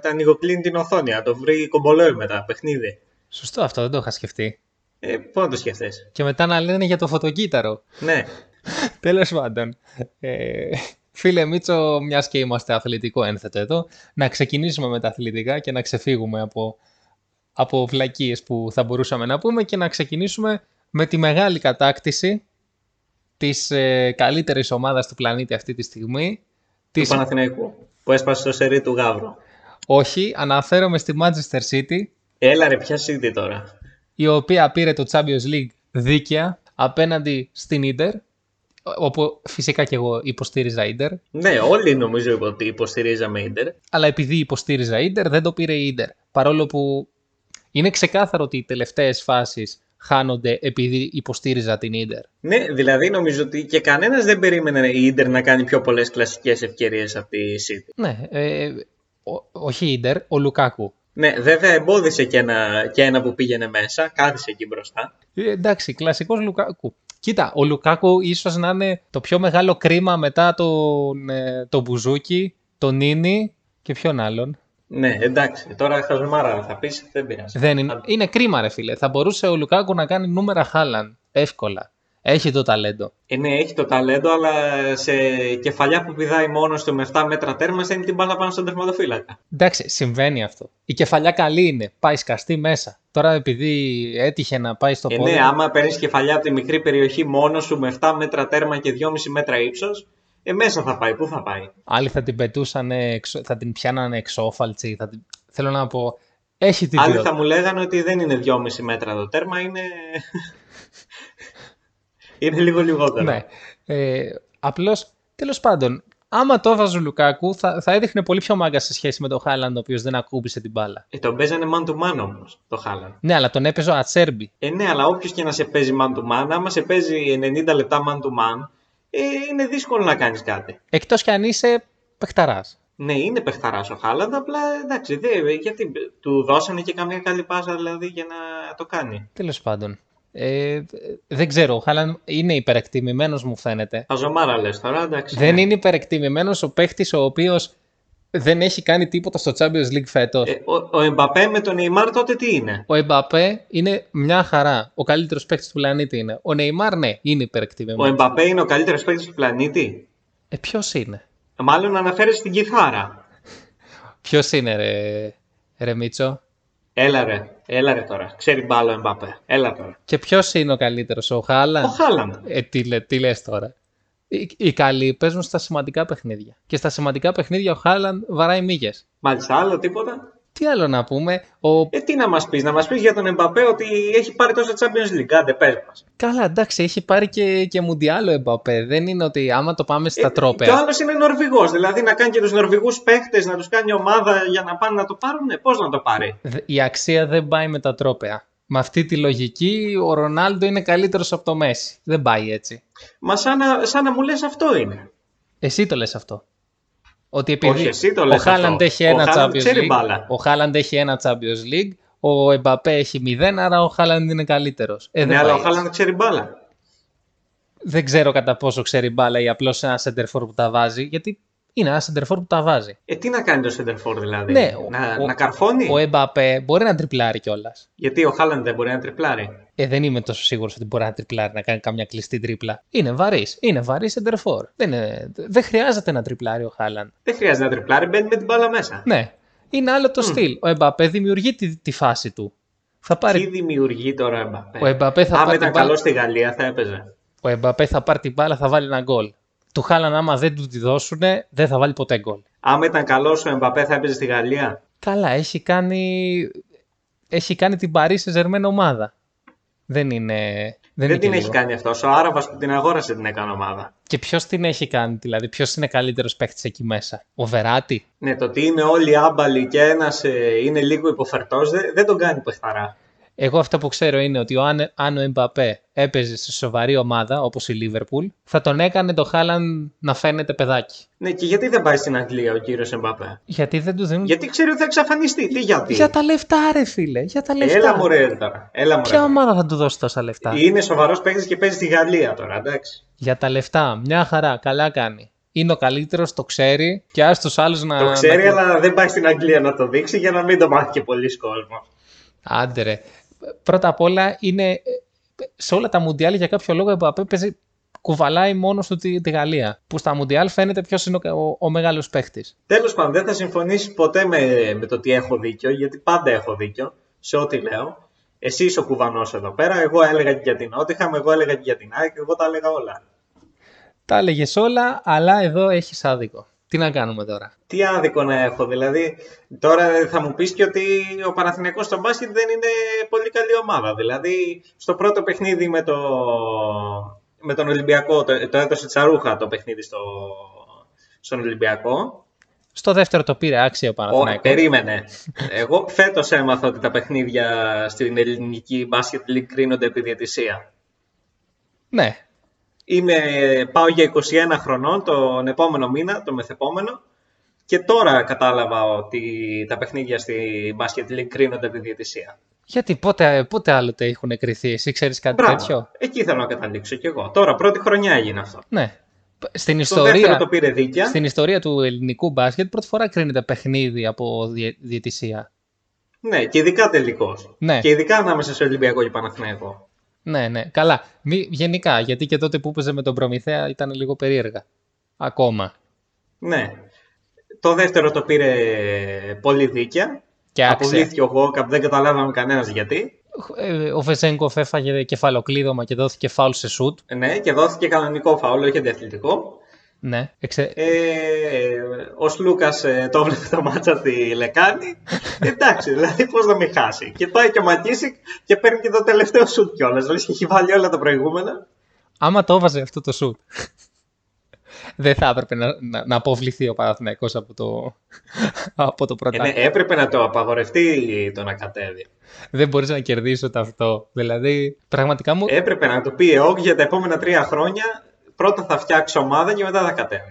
τα ανοιγοκλίνει την οθόνη, να το βρει κομπολόι μετά, παιχνίδι.
Σωστό αυτό, δεν το είχα σκεφτεί.
Ε, πού να το σκεφτείς.
Και μετά να λένε για το φωτοκύτταρο.
Ναι,
Τέλος πάντων. Ε, φίλε Μίτσο, μιας και είμαστε αθλητικό ένθετο εδώ, να ξεκινήσουμε με τα αθλητικά και να ξεφύγουμε από, από βλακίες που θα μπορούσαμε να πούμε και να ξεκινήσουμε με τη μεγάλη κατάκτηση της ε, καλύτερης ομάδας του πλανήτη αυτή τη στιγμή.
του
Της,
Παναθηναϊκού, που έσπασε το σερί του Γαύρου.
όχι, αναφέρομαι στη Manchester City,
Έλα ρε, ποια City τώρα.
η οποία πήρε το Champions League δίκαια απέναντι στην Ίντερ, όπου φυσικά και εγώ υποστήριζα Ίντερ,
Ναι, όλοι νομίζω ότι υποστηρίζαμε Ίντερ.
αλλά επειδή υποστήριζα Ίντερ δεν το πήρε η Ίντερ. Παρόλο που είναι ξεκάθαρο ότι οι τελευταίες φάσεις χάνονται επειδή υποστήριζα την Ίντερ.
Ναι, δηλαδή νομίζω ότι και κανένας δεν περίμενε η Ίντερ να κάνει πιο πολλές κλασικές ευκαιρίες από τη City.
Ναι, ε, ο- όχι η Ίντερ, ο Λουκάκου.
Ναι, βέβαια εμπόδισε και ένα, και ένα που πήγαινε μέσα, κάθισε εκεί μπροστά.
Ε, εντάξει, κλασικός Λουκάκου. Κοίτα, ο Λουκάκου ίσως να είναι το πιο μεγάλο κρίμα μετά τον, ε, τον Μπουζούκι, τον Νίνι και ποιον άλλον.
Ναι, εντάξει, τώρα χαζομάρα θα πεις, δεν πειράζει.
Δεν είναι, είναι κρίμα ρε φίλε. Θα μπορούσε ο Λουκάκου να κάνει νούμερα Χάλαν. Εύκολα. Έχει το ταλέντο.
Ε, ναι, έχει το ταλέντο, αλλά σε κεφαλιά που πηδάει μόνο του με 7 μέτρα τέρμα, στέλνει την μπάλα πάνω στον τερματοφύλακα.
Εντάξει, συμβαίνει αυτό. Η κεφαλιά καλή είναι. Πάει σκαστή μέσα. Τώρα επειδή έτυχε να πάει στο
Ε,
πόδι.
ναι, άμα παίρνεις κεφαλιά από τη μικρή περιοχή μόνο σου με 7 μέτρα τέρμα και 2,5 μέτρα ύψος, ε, μέσα θα πάει. Πού θα πάει;
Άλλοι θα την πετούσαν, εξω- θα την πιάνανε εξώφαλτσι. Θα την... Θέλω να πω. Έχει την
Άλλοι θα
ποιότητα.
μου λέγανε ότι δεν είναι 2,5 μέτρα το τέρμα, είναι. είναι λίγο λιγότερο.
Ναι. Ε, Απλώς, τέλος πάντων, άμα το έβαζε ο Λουκάκου, θα, θα έδειχνε πολύ πιο μάγκα σε σχέση με τον Χάλαντ, ο οποίος δεν ακούμπησε την μπάλα.
Ε, τον παίζανε man to man όμως, το Χάλαν.
Ναι, αλλά τον έπαιζε ο Ατσέρμπι.
Ε, ναι, αλλά όποιος και να σε παίζει man to man, άμα σε παίζει 90 λεπτά man to man, ε, είναι δύσκολο να κάνεις κάτι.
Εκτός κι αν είσαι παιχταράς.
Ναι, είναι παιχταράς ο Χάλαντ, απλά εντάξει, δε, γιατί του δώσανε και καμία καλή πάσα δηλαδή για να το κάνει.
Τέλος πάντων. Ε, δεν ξέρω, ο Χάλαντ είναι υπερεκτιμημένος, μου φαίνεται.
Χαζομάρα λες τώρα, εντάξει.
Δεν
ναι.
είναι υπερεκτιμημένος ο παίχτης ο οποίος δεν έχει κάνει τίποτα στο Champions League φέτος.
Ε, ο, ο Εμπαπέ με τον Neymar τότε τι είναι;
Ο Εμπαπέ είναι μια χαρά. Ο καλύτερος παίχτη του πλανήτη είναι. Ο Νεϊμάρ, ναι, είναι
Ο
υπερεκτιμημένο.
Εμπαπέ είναι ο καλύτερος παίκτης του πλανήτη;
Ε, ποιος είναι;
Μάλλον αναφέρει στην κιθάρα.
Ποιος είναι, ρε, ρε Μίτσο;
Έλα ρε, έλα ρε τώρα. Ξέρει μπάλο Εμπαπέ. Έλα τώρα.
Και ποιος είναι ο καλύτερος, ο Χάλαντ;
Ο Χάλαντ.
Ε, τι, λέ- τι λες τώρα; Οι, οι καλοί παίζουν στα σημαντικά παιχνίδια. Και στα σημαντικά παιχνίδια ο Χάλαντ βαράει μύγες.
Μάλιστα, άλλο τίποτα.
Τι άλλο να πούμε. Ο...
Ε, τι να μας πεις, να μας πεις για τον Εμπαπέ ότι έχει πάρει τόσο Champions League. Άντε, πες μας.
Καλά, εντάξει, έχει πάρει και, και μουντιάλο Εμπαπέ. Δεν είναι ότι άμα το πάμε στα τρόπαια.
Και ο άλλος είναι Νορβηγός. Δηλαδή να κάνει και τους Νορβηγούς παίχτε, να τους κάνει ομάδα για να πάνε να το πάρουν. Πώς να το πάρει.
Δε- Η αξία δεν πάει με τα τρόπαια. Με αυτή τη λογική, ο Ρονάλντο είναι καλύτερος από το Μέση. Δεν πάει έτσι.
Μα σαν να, σαν να μου λες αυτό είναι.
Εσύ το λες αυτό. Ότι επειδή
Όχι, εσύ το
ο
λες
Χάλαντ
αυτό.
έχει
Ο
ένα
Χάλαντ
Champions
ξέρει
League,
μπάλα.
ο Χάλαντ έχει ένα Champions League, ο Εμπαπέ έχει μηδέν, άρα ο Χάλαντ είναι καλύτερος. Ε,
ναι,
δεν,
αλλά
πάει
ο
έτσι.
Χάλαντ ξέρει μπάλα.
δεν ξέρω κατά πόσο ξέρει μπάλα ή απλώς ένα center for που τα βάζει, γιατί είναι ένα center for που τα βάζει.
Ε, τι να κάνει το Σεντερφόρ δηλαδή;
Ναι,
να,
ο-
να καρφώνει;
Ο Εμπαπέ μπορεί να τριπλάρει κιόλας.
Γιατί ο Χάλαντ δεν μπορεί να τριπλάρει;
Ε, δεν είμαι τόσο σίγουρος ότι μπορεί να τριπλάρει, να κάνει καμιά κλειστή τρίπλα. Είναι βαρύς. Είναι βαρύς center for. Δεν, είναι- δεν χρειάζεται να τριπλάρει ο Χάλαντ.
Δεν χρειάζεται να τριπλάρει, μπαίνει με την μπάλα μέσα.
Ναι. Είναι άλλο το στυλ. Ο Εμπαπέ δημιουργεί τη, τη φάση του. Θα
Τι
πάρει,
δημιουργεί τώρα ο Εμπαπέ.
Ο Εμπαπέ θα
Άμα
πάρει
ήταν
την μπάλα.
καλό στη Γαλλία θα έπαιζε.
ο Εμπαπέ θα πάρει την μπάλα, θα βάλει ένα γκολ. Του Χάλαν, άμα δεν του τη δώσουν, δεν θα βάλει ποτέ γκολ.
Άμα ήταν καλός ο Εμπαπέ θα έπαιζε στη Γαλλία.
Καλά, έχει κάνει, έχει κάνει την Paris Saint-Germain ομάδα. Δεν είναι. Δεν,
Δεν,
είναι
την
και
έχει
λίγο.
κάνει αυτός. Ο Άραβας που την αγόρασε την έκανε ομάδα.
Και ποιος την έχει κάνει, δηλαδή, ποιος είναι καλύτερος παίκτης εκεί μέσα; Ο Βεράτη;
Ναι, το ότι είναι όλοι άμπαλοι και ένας είναι λίγο υποφερτός δεν, δεν τον κάνει παιχταρά.
Εγώ αυτό που ξέρω είναι ότι ο, αν, αν ο Εμπαπέ έπαιζε σε σοβαρή ομάδα όπως η Λίβερπουλ, θα τον έκανε το Χάλαν να φαίνεται παιδάκι.
Ναι, και γιατί δεν πάει στην Αγγλία ο κύριος Εμπαπέ;
Γιατί δεν του δίνουν.
Γιατί ξέρει ότι θα εξαφανιστεί. Τι γιατί;
Για τα λεφτά, ρε φίλε. Για τα λεφτά.
Έλα μωρέ τώρα. Έλα μωρέ.
Ποια ομάδα θα του δώσει τόσα λεφτά;
Είναι σοβαρός παίκτης και παίζει στη Γαλλία τώρα, εντάξει.
Για τα λεφτά. Μια χαρά. Καλά κάνει. Είναι ο καλύτερος, το ξέρει και ας τους άλλους να.
Το ξέρει,
να...
αλλά δεν πάει στην Αγγλία να το δείξει για να μην το μάθει και πολλοί κόσμος.
Άντε ρε. Πρώτα απ' όλα είναι. Σε όλα τα Μουντιάλ για κάποιο λόγο ο Εμπαπέ παίζει. Κουβαλάει μόνο του τη, τη Γαλλία. Που στα Μουντιάλ φαίνεται ποιος είναι ο, ο, ο μεγάλος παίχτης.
Τέλος πάντων, δεν θα συμφωνήσει ποτέ με, με το ότι έχω δίκιο, γιατί πάντα έχω δίκιο σε ό,τι λέω. Εσύ είσαι ο κουβανός εδώ πέρα. Εγώ έλεγα και για την Νότιχαμ, εγώ έλεγα και για την ΑΕΚ, εγώ τα έλεγα όλα.
Τα έλεγες όλα, αλλά εδώ έχεις άδικο. Τι να κάνουμε τώρα;
Τι άδικο να έχω, δηλαδή. Τώρα θα μου πεις και ότι ο Παναθηναϊκός στο μπάσκετ δεν είναι πολύ καλή ομάδα. Δηλαδή, στο πρώτο παιχνίδι με, το, με τον Ολυμπιακό, το, το έδωσε τσαρούχα το παιχνίδι στο, στον Ολυμπιακό.
Στο δεύτερο το πήρε άξιο ο
Ο,
Παναθηναϊκός.
περίμενε. Εγώ φέτος έμαθα ότι τα παιχνίδια στην ελληνική μπάσκετ league κρίνονται επί διαιτησία.
Ναι.
Είμαι, πάω για 21 χρονών τον επόμενο μήνα, τον μεθεπόμενο, και τώρα κατάλαβα ότι τα παιχνίδια στη μπάσκετ league κρίνονται επί διαιτησία.
Γιατί πότε, πότε άλλοτε έχουν κρυθεί, εσύ ξέρεις κάτι
Μπράβο.
τέτοιο;
Εκεί θέλω να καταλήξω κι εγώ. Τώρα, πρώτη χρονιά έγινε αυτό.
Ναι. Στην
Στο δεύτερο
ιστορία,
το πήρε δίκαια.
στην ιστορία του ελληνικού μπάσκετ πρώτη φορά κρίνεται παιχνίδι από διε, διαιτησία.
Ναι, και ειδικά τελικός.
Ναι.
Και ειδικά ανάμεσα σε Ολυμπιακό και Παναθηναϊκό.
Ναι, ναι. Καλά. Μη, γενικά, γιατί και τότε που έπαιζε με τον Προμηθέα ήταν λίγο περίεργα. Ακόμα.
Ναι. Το δεύτερο το πήρε πολύ δίκαια.
Και άξια.
Αποβλήθηκε ο Γόκαπ, δεν καταλάβαμε κανένας γιατί.
Ε, Ο Βεζέγκοφ έφαγε κεφαλοκλείδωμα και δόθηκε φάουλ σε σουτ.
Ναι, και δόθηκε κανονικό φάουλο, όχι αντιαθλητικό.
Ναι. Εξε...
Ε, ο Σλούκα το έβλεπε το μάτσα στη Λεκάνη. Εντάξει, δηλαδή πώς να μην χάσει. Και πάει και ο Μακίσικ και παίρνει και το τελευταίο σουτ κιόλας. Δηλαδή έχει βάλει όλα τα προηγούμενα.
Άμα το έβαζε αυτό το σουτ. δεν θα έπρεπε να, να, να αποβληθεί ο Παναθηναϊκός από το, από το
Ε, ναι,
πρωτάθλημα.
έπρεπε να το απαγορευτεί το να κατέβει.
Δεν μπορείς να κερδίσεις ούτε αυτό. Δηλαδή, πραγματικά μου...
Έπρεπε να του πει ΕΟΚ για τα επόμενα τρία χρόνια πρώτα θα φτιάξει ομάδα και μετά θα κατέβει.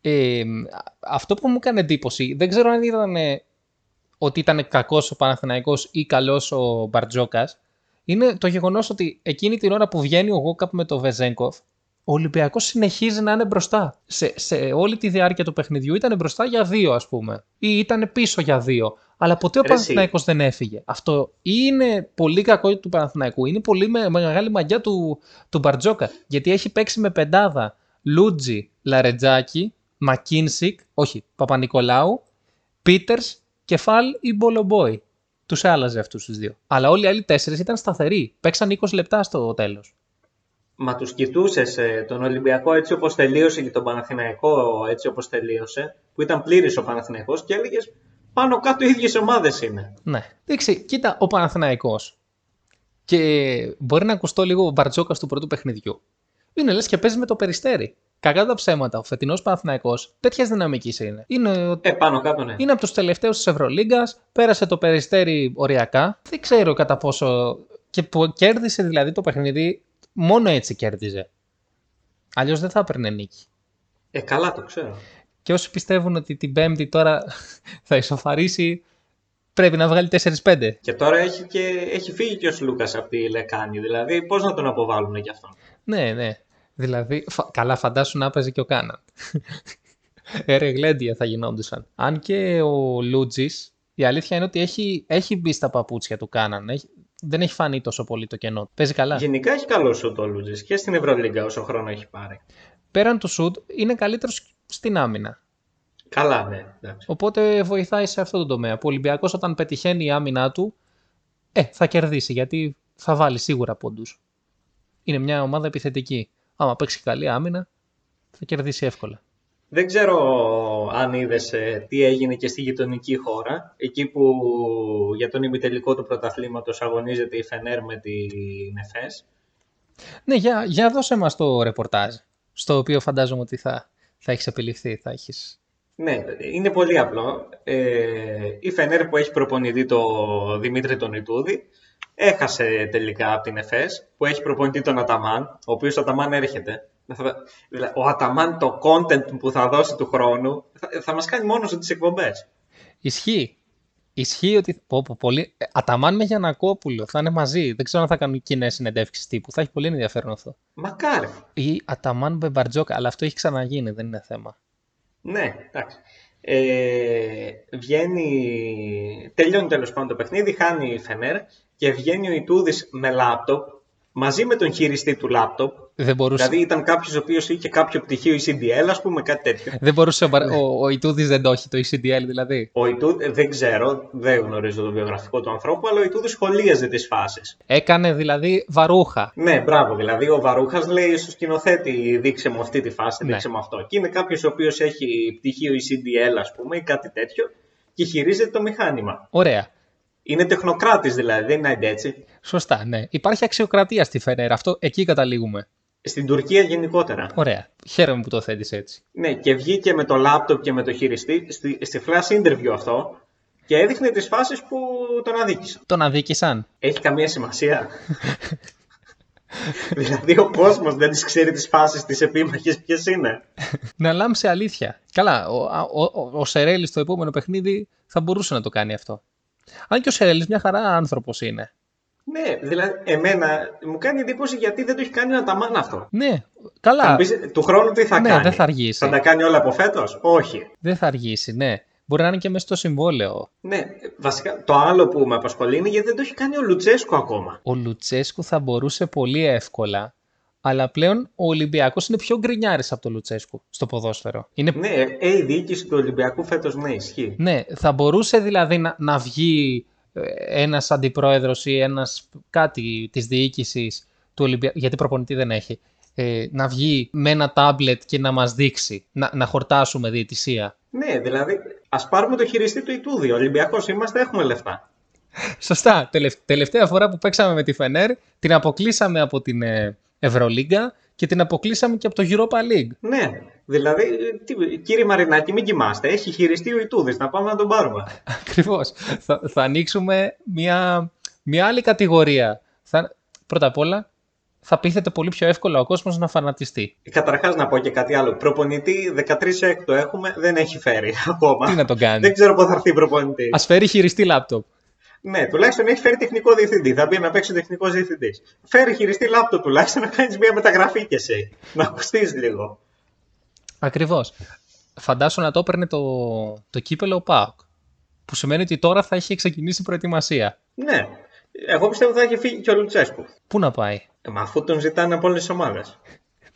Ε, αυτό που μου έκανε εντύπωση, δεν ξέρω αν ήταν ε, ότι ήταν κακός ο Παναθηναϊκός ή καλός ο Μπαρτζόκας, είναι το γεγονός ότι εκείνη την ώρα που βγαίνει ο Γόκαπ με το Βεζέγκοφ, ο Ολυμπιακός συνεχίζει να είναι μπροστά. Σε, σε όλη τη διάρκεια του παιχνιδιού ήταν μπροστά για δύο, ας πούμε. Ή ήταν πίσω για δύο. Αλλά ποτέ ο
Ρε εσύ.
Παναθηναϊκός δεν έφυγε. Αυτό ή είναι πολύ κακό του Παναθηναϊκού, είναι πολύ με, μεγάλη μαγιά του, του Μπαρτζόκα. Γιατί έχει παίξει με πεντάδα Λούτζι, Λαρετζάκη, Μακίνσικ, όχι, Παπα-Νικολάου, Πίτερς, Κεφάλ ή Μπολομπόι. Τους άλλαζε αυτούς τους δύο. Αλλά όλοι οι άλλοι τέσσερις ήταν σταθεροί. Παίξαν 20 λεπτά στο τέλος.
Μα τους κοιτούσες τον Ολυμπιακό έτσι όπως τελείωσε και τον Παναθηναϊκό έτσι όπως τελείωσε, που ήταν πλήρης ο Παναθηναϊκός και έλεγες πάνω κάτω οι ίδιες ομάδες είναι.
Ναι. Εντάξει, κοίτα, ο Παναθηναϊκός και μπορεί να ακουστώ λίγο μπαρτζόκα του πρώτου παιχνιδιού. Είναι λες και παίζει με το περιστέρι. Κακά τα ψέματα, ο φετινός Παναθηναϊκός τέτοιας δυναμικής είναι. Είναι, ο-
Ε, πάνω κάτω ναι.
είναι από τους τελευταίους της Ευρωλίγκας, πέρασε το περιστέρι οριακά. Δεν ξέρω κατά πόσο. και που κέρδισε δηλαδή το παιχνίδι, μόνο έτσι κέρδιζε. Αλλιώς δεν θα έπαιρνε νίκη.
Ε, καλά το ξέρω.
Και όσοι πιστεύουν ότι την Πέμπτη τώρα θα ισοφαρίσει, πρέπει να βγάλει 4-5.
Και τώρα έχει, και, έχει φύγει και ο Σλούκας από τη Λεκάνη, δηλαδή πώς να τον αποβάλουν κι αυτόν.
Ναι, ναι. Δηλαδή, φα- καλά φαντάσου να έπαιζε και ο Κάναν. Έρε γλέντια θα γινόντουσαν. Αν και ο Λούτζης, η αλήθεια είναι ότι έχει, έχει μπει στα παπούτσια του Κάναν. Έχει, δεν έχει φανεί τόσο πολύ το κενό. Παίζει καλά.
Γενικά έχει καλό σου το Λούτζης και στην Ευρωλίγκα όσο χρόνο έχει πάρει.
Πέραν του σουτ, είναι καλύτερος στην άμυνα.
Καλά, ναι. Εντάξει.
Οπότε βοηθάει σε αυτό το τομέα. Που ο Ολυμπιακός όταν πετυχαίνει η άμυνά του, ε, θα κερδίσει γιατί θα βάλει σίγουρα πόντους. Είναι μια ομάδα επιθετική. Άμα παίξει καλή άμυνα, θα κερδίσει εύκολα.
Δεν ξέρω αν είδες τι έγινε και στη γειτονική χώρα, εκεί που για τον ημιτελικό του πρωταθλήματος αγωνίζεται η Φενέρ με την ΕΦΕΣ.
Ναι, για, για δώσε μας το ρεπορτάζ, στο οποίο φαντάζομαι ότι θα, θα έχεις επιληφθεί, θα έχεις...
Ναι, είναι πολύ απλό. Ε, η Φενέρ που έχει προπονητή το Δημήτρη τον Ιτούδη έχασε τελικά από την ΕΦΕΣ που έχει προπονητή τον Αταμάν, ο οποίος ο Αταμάν έρχεται. Θα- δηλαδή, Ο Αταμάν το content που θα δώσει του χρόνου θα, θα μας κάνει μόνος του τις εκπομπές.
Ισχύει. Ισχύει ότι. Πω, πω, πολύ... ε, Αταμάν με Γιανακόπουλο θα είναι μαζί. Δεν ξέρω αν θα κάνουν κοινέ συνεντεύξεις τύπου. Θα έχει πολύ ενδιαφέρον αυτό.
Μακάρι.
Ή Αταμάν με Μπαρτζόκα, αλλά αυτό έχει ξαναγίνει, δεν είναι θέμα.
Ναι, εντάξει. Ε, βγαίνει, τελειώνει τέλος πάντων το παιχνίδι, χάνει η Φενέρ και βγαίνει ο Ιτούδης με λάπτοπ μαζί με τον χειριστή του λάπτοπ.
Δεν μπορούσε,
Δηλαδή ήταν κάποιος ο οποίος είχε κάποιο πτυχίο ECDL, ας πούμε, κάτι τέτοιο.
δεν μπορούσε ο, Μπαρ- ο, ο Ιτούδης δεν το έχει, το ECDL δηλαδή.
Ο Ιτού, ε, δεν ξέρω, δεν γνωρίζω το βιογραφικό του ανθρώπου, αλλά ο Ιτούδη σχολίαζε τις φάσεις.
Έκανε δηλαδή βαρούχα.
Ναι, μπράβο. Δηλαδή, ο Βαρούχας λέει στο σκηνοθέτη: Δείξε μου αυτή τη φάση,
Ναι.
δείξε μου αυτό. Και είναι κάποιος ο οποίος έχει πτυχίο ECDL, ας πούμε, ή κάτι τέτοιο και χειρίζεται το μηχάνημα.
Ωραία.
Είναι τεχνοκράτης δηλαδή, δεν είναι έτσι.
Σωστά, ναι. Υπάρχει αξιοκρατία στη Φενέρ. Αυτό εκεί καταλήγουμε.
Στην Τουρκία γενικότερα.
Ωραία. Χαίρομαι που το θέτεις έτσι.
Ναι, και βγήκε με το λάπτοπ και με το χειριστή στη, στη flash interview αυτό και έδειχνε τις φάσεις που τον αδίκησαν.
Τον αδίκησαν.
Έχει καμία σημασία; δηλαδή ο κόσμος δεν τις ξέρει τις φάσεις τις επίμαχες ποιες είναι.
Να λάμψε αλήθεια. Καλά, ο, ο, ο, ο Σερέλης στο επόμενο παιχνίδι θα μπορούσε να το κάνει αυτό. Αν και ο Σερέλης μια χαρά άνθρωπος είναι.
Ναι, δηλαδή εμένα μου κάνει εντύπωση γιατί δεν το έχει κάνει ο Αταμάν αυτό.
Ναι,
Θα
καλά.
μου πεις, του χρόνου τι θα
Ναι,
κάνει;
δεν θα αργήσει.
Θα τα κάνει όλα από φέτος; Όχι.
Δεν θα αργήσει, ναι. Μπορεί να είναι και μέσα στο συμβόλαιο.
Ναι, βασικά το άλλο που με απασχολεί είναι γιατί δεν το έχει κάνει ο Λουτσέσκο ακόμα.
Ο Λουτσέσκου θα μπορούσε πολύ εύκολα, αλλά πλέον ο Ολυμπιακός είναι πιο γκρινιάρης από τον Λουτσέσκου στο ποδόσφαιρο. Είναι
Ναι, ε, η διοίκηση του Ολυμπιακού φέτος ναι, ισχύει.
Ναι, θα μπορούσε δηλαδή να, να βγει ε, ένας αντιπρόεδρος ή ένας κάτι της διοίκησης του Ολυμπιακού, γιατί προπονητή δεν έχει, ε, να βγει με ένα τάμπλετ και να μας δείξει, να, να χορτάσουμε διαιτησία.
Ναι, δηλαδή, ας πάρουμε το χειριστή του Ιτούδη. Ο Ολυμπιακός είμαστε, έχουμε λεφτά.
Σωστά. Τελευ- τελευταία φορά που παίξαμε με τη Φενέρ, την αποκλείσαμε από την ε, Ευρωλίγκα και την αποκλείσαμε και από το Europa League.
Ναι, δηλαδή, τι, κύριε Μαρινάκη, μην κοιμάστε. Έχει χειριστεί ο Ιτούδης, να πάμε να τον πάρουμε.
Ακριβώς. θα, θα ανοίξουμε μια, μια άλλη κατηγορία. Θα, πρώτα απ' όλα, θα πείθεται πολύ πιο εύκολα ο κόσμος να φανατιστεί.
Καταρχάς, να πω και κάτι άλλο. Προπονητή 13 έκτο έχουμε, δεν έχει φέρει ακόμα.
Τι να τον κάνει;
Δεν ξέρω πότε θα έρθει προπονητή.
Ας φέρει χειριστή λάπτοπ.
Ναι, τουλάχιστον έχει φέρει τεχνικό διευθυντή. Θα μπει να παίξει τεχνικός διευθυντής. Φέρει χειριστή λάπτοπ τουλάχιστον να κάνεις μια μεταγραφή κι εσύ. Να ακουστείς λίγο.
Ακριβώς. Φαντάσου να το έπαιρνε το, το κύπελο ο ΠΑΟΚ. Που σημαίνει ότι τώρα θα έχει ξεκινήσει η προετοιμασία.
Ναι. Εγώ πιστεύω θα έχει φύγει και ο Λουτσέσκου.
Πού να πάει;
Ε, Μα αφού τον ζητάνε από όλες τις ομάδες.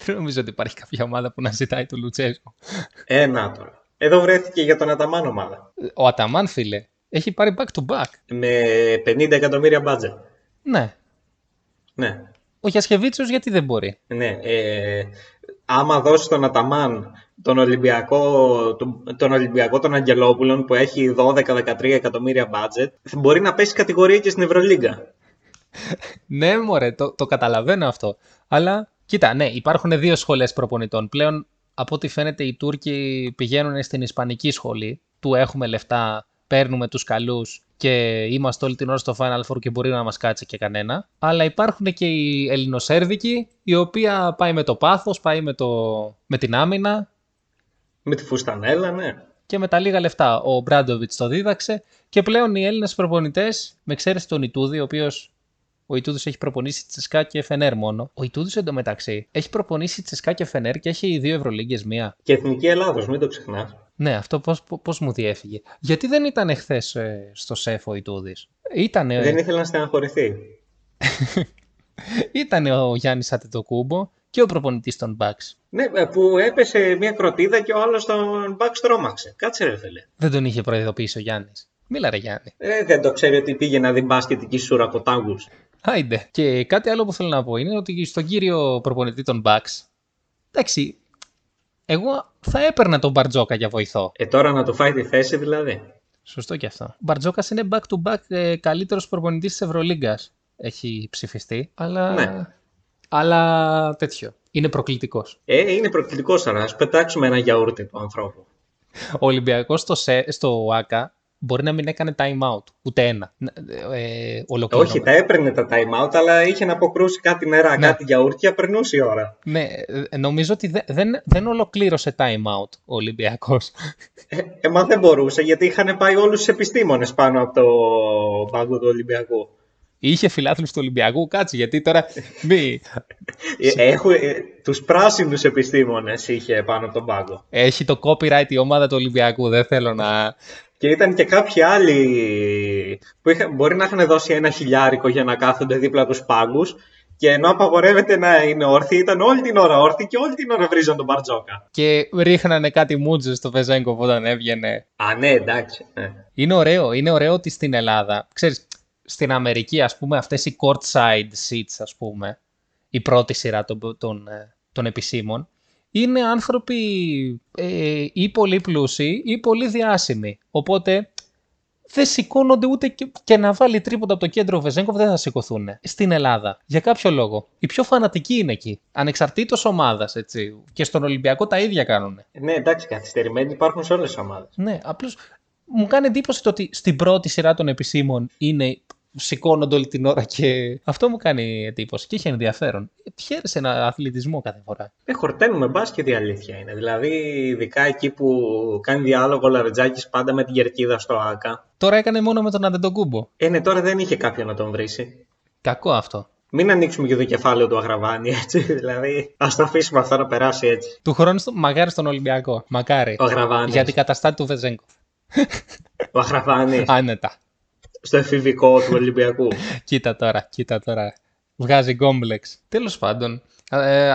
Δεν νομίζω ότι υπάρχει κάποια ομάδα που να ζητάει του Λουτσέσκου.
Ένα τώρα. Εδώ βρέθηκε για τον Αταμάν ομάδα.
Ο Αταμάν, φίλε, έχει πάρει back to back.
Με 50 εκατομμύρια μπάτζετ.
Ναι.
Ναι.
Ο Γιασκεβίτσιος γιατί δεν μπορεί;
Ναι. Ε, άμα δώσει τον Αταμάν τον Ολυμπιακό, τον, τον Ολυμπιακό των Αγγελόπουλων που έχει 12-13 εκατομμύρια μπάτζετ, μπορεί να πέσει κατηγορία και στην Ευρωλίγκα.
ναι, μωρέ, το, το καταλαβαίνω αυτό. Αλλά κοίτα, ναι, υπάρχουν δύο σχολές προπονητών. Πλέον, από ό,τι φαίνεται, οι Τούρκοι πηγαίνουν στην Ισπανική σχολή. Του έχουμε λεφτά, παίρνουμε τους καλούς και είμαστε όλη την ώρα στο Final Four και μπορεί να μας κάτσει και κανένα. Αλλά υπάρχουν και οι Ελληνοσέρβικοι, η οποία πάει με το πάθος, πάει με, το... με την άμυνα.
Με τη φουστανέλα, ναι.
Και με τα λίγα λεφτά. Ο Μπράντοβιτς το δίδαξε. Και πλέον οι Έλληνες προπονητές, με εξαίρεση τον Ιτούδη, ο οποίος ο Ιτούδης έχει προπονήσει Τσεσκά και Φενέρ μόνο. Ο Ιτούδης εντωμεταξύ έχει προπονήσει Τσεσκά και Φενέρ και έχει δύο Ευρωλίγκες μία.
Και εθνική Ελλάδος, μην το ξεχνάς.
Ναι, αυτό πώς πώς μου διέφυγε. Γιατί δεν ήταν εχθές ε, στο ΣΕΦ ο Ιτούδη. Ήτανε...
Δεν ήθελε να στεναχωρηθεί.
Ήταν ο Γιάννης Ατετοκούμπο και ο προπονητής των Bucks.
Ναι, ε, που έπεσε μια κροτίδα και ο άλλος τον Bucks τρόμαξε. Κάτσε ρε φίλε.
Δεν τον είχε προειδοποιήσει ο Γιάννης. Μίλα ρε Γιάννη.
Ε, δεν το ξέρει ότι πήγε να δει μπάσκετ εκεί σούρα από τάγκους.
Άιντε. Και κάτι άλλο που θέλω να πω είναι ότι στον κύριο προπονητή των Bucks, εντάξει, εγώ θα έπαιρνα τον Μπαρτζόκα για βοηθό.
Ε, τώρα να του φάει τη θέση δηλαδή.
Σωστό και αυτό. Ο Μπαρτζόκας είναι back to back ε, καλύτερος προπονητής της Ευρωλίγκας. Έχει ψηφιστεί. Αλλά.
Ναι.
Αλλά τέτοιο. Είναι προκλητικός.
Ε, είναι προκλητικός, αλλά ας πετάξουμε ένα γιαούρτι του ανθρώπου.
Ο Ολυμπιακός στο, στο ΆΚΑ μπορεί να μην έκανε time out. Ούτε ένα. Ε,
Όχι, τα έπαιρνε τα time out, αλλά είχε να αποκρούσει κάτι νερά, ναι. κάτι γιαούρτια, περνούσε η ώρα.
Ναι, ε, νομίζω ότι δεν, δεν, δεν ολοκλήρωσε time out ο Ολυμπιακός.
Ε, ε, μα δεν μπορούσε, γιατί είχαν πάει όλους τους επιστήμονες πάνω από το πάγκο του Ολυμπιακού.
Είχε φιλάθλους του Ολυμπιακού, κάτσε, γιατί τώρα μη...
Έχουν, τους πράσινους επιστήμονες είχε πάνω από τον πάγκο.
Έχει το copyright η ομάδα του Ολυμπιακού, δεν θέλω να...
Και ήταν και κάποιοι άλλοι που είχα, μπορεί να είχαν δώσει ένα χιλιάρικο για να κάθονται δίπλα τους πάγκους και ενώ απαγορεύεται να είναι όρθιοι, ήταν όλη την ώρα όρθιοι και όλη την ώρα βρίζαν τον Μπαρτζόκα.
Και ρίχνανε κάτι μούτζες στο Βεζέγκο όταν έβγαινε.
Α, ναι, εντάξει. Ναι.
Είναι ωραίο, είναι ωραίο ότι στην Ελλάδα, ξέρεις, στην Αμερική, ας πούμε, αυτές οι courtside seats, ας πούμε, η πρώτη σειρά των, των, ε, των επισήμων, είναι άνθρωποι ε, ή πολύ πλούσιοι ή πολύ διάσημοι. Οπότε δεν σηκώνονται ούτε και, να βάλει τρίποτα από το κέντρο Βεζέγκοφ δεν θα σηκωθούν. Στην Ελλάδα. Για κάποιο λόγο. Οι πιο φανατικοί είναι εκεί. Ανεξαρτήτως ομάδας, έτσι. Και στον Ολυμπιακό τα ίδια κάνουν.
Ναι, εντάξει, καθυστερημένοι υπάρχουν σε όλες τις ομάδες.
Ναι, απλώς μου κάνει εντύπωση το ότι στην πρώτη σειρά των επισήμων είναι σηκώνονται όλη την ώρα και αυτό μου κάνει εντύπωση και έχει ενδιαφέρον. Χαίρεσαι ένα αθλητισμό κάθε φορά.
Ε, χορταίνουμε μπάσκετ η αλήθεια είναι. Δηλαδή, ειδικά εκεί που κάνει διάλογο ο Λαρετζάκης πάντα με την κερκίδα στο ΑΚΑ.
Τώρα έκανε μόνο με τον Αντετοκούμπο.
Ε, ναι, τώρα δεν είχε κάποιον να τον βρήσει.
Κακό αυτό.
Μην ανοίξουμε και το κεφάλαιο του Αγραβάνη, έτσι. Δηλαδή, ας το αφήσουμε αυτό να περάσει έτσι.
Του χρόνου, μακάρι στον Ολυμπιακό. Μακάρι.
Ο Αγραβάνης.
Για την καταστάτη του Βεζέγκοφ.
Ο Αγραβάνης.
Άνετα
στο εφηβικό του Ολυμπιακού.
κοίτα τώρα, κοίτα τώρα. Βγάζει γκόμπλεξ. Τέλος πάντων, ε,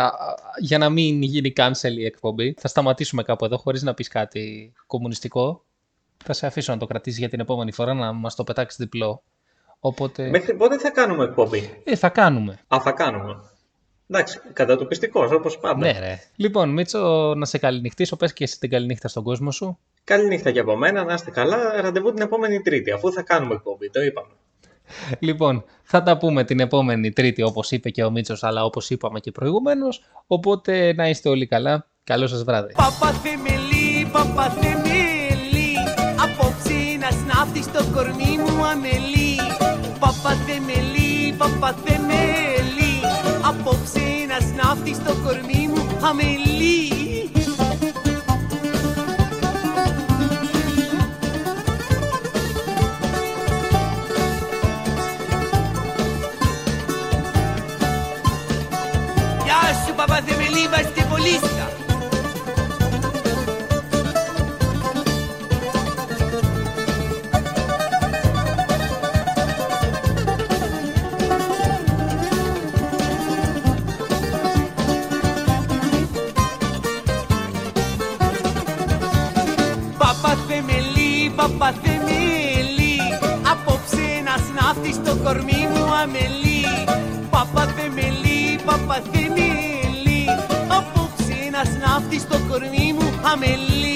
για να μην γίνει cancel η εκπομπή, θα σταματήσουμε κάπου εδώ χωρίς να πεις κάτι κομμουνιστικό. Θα σε αφήσω να το κρατήσεις για την επόμενη φορά να μας το πετάξεις διπλό. Οπότε...
Μέχρι πότε θα κάνουμε εκπομπή;
Ε, θα κάνουμε.
Α, θα κάνουμε. Εντάξει, κατά το πιστικός, όπως πάντα.
Ναι, ρε. Λοιπόν, Μίτσο, να σε καληνυχτήσω. Πες και εσύ την καληνύχτα στον κόσμο σου.
Καληνύχτα και από μένα, να είστε καλά. Ραντεβού την επόμενη Τρίτη, αφού θα κάνουμε εκπομπή, το είπαμε.
Λοιπόν, θα τα πούμε την επόμενη Τρίτη, όπως είπε και ο Μίτσος, αλλά όπως είπαμε και προηγουμένως. Οπότε να είστε όλοι καλά. Καλό σας βράδυ. Παπαθεμελή, παπαθεμελή. Απόψε να σνάφτεις στο κορμί μου αμελή. Παπαθεμελή, παπαθεμελή. Απόψε να σνάφτεις στο κορμί μου αμελή. Είμαστε πολίστα.
παπαθεμέλη Απόψε ένας ναύτης στο κορμί μου αμελεί Παπαθεμέλη, παπαθεμέλη Απόψε ένας ναύτης στο κορμί μου αμελεί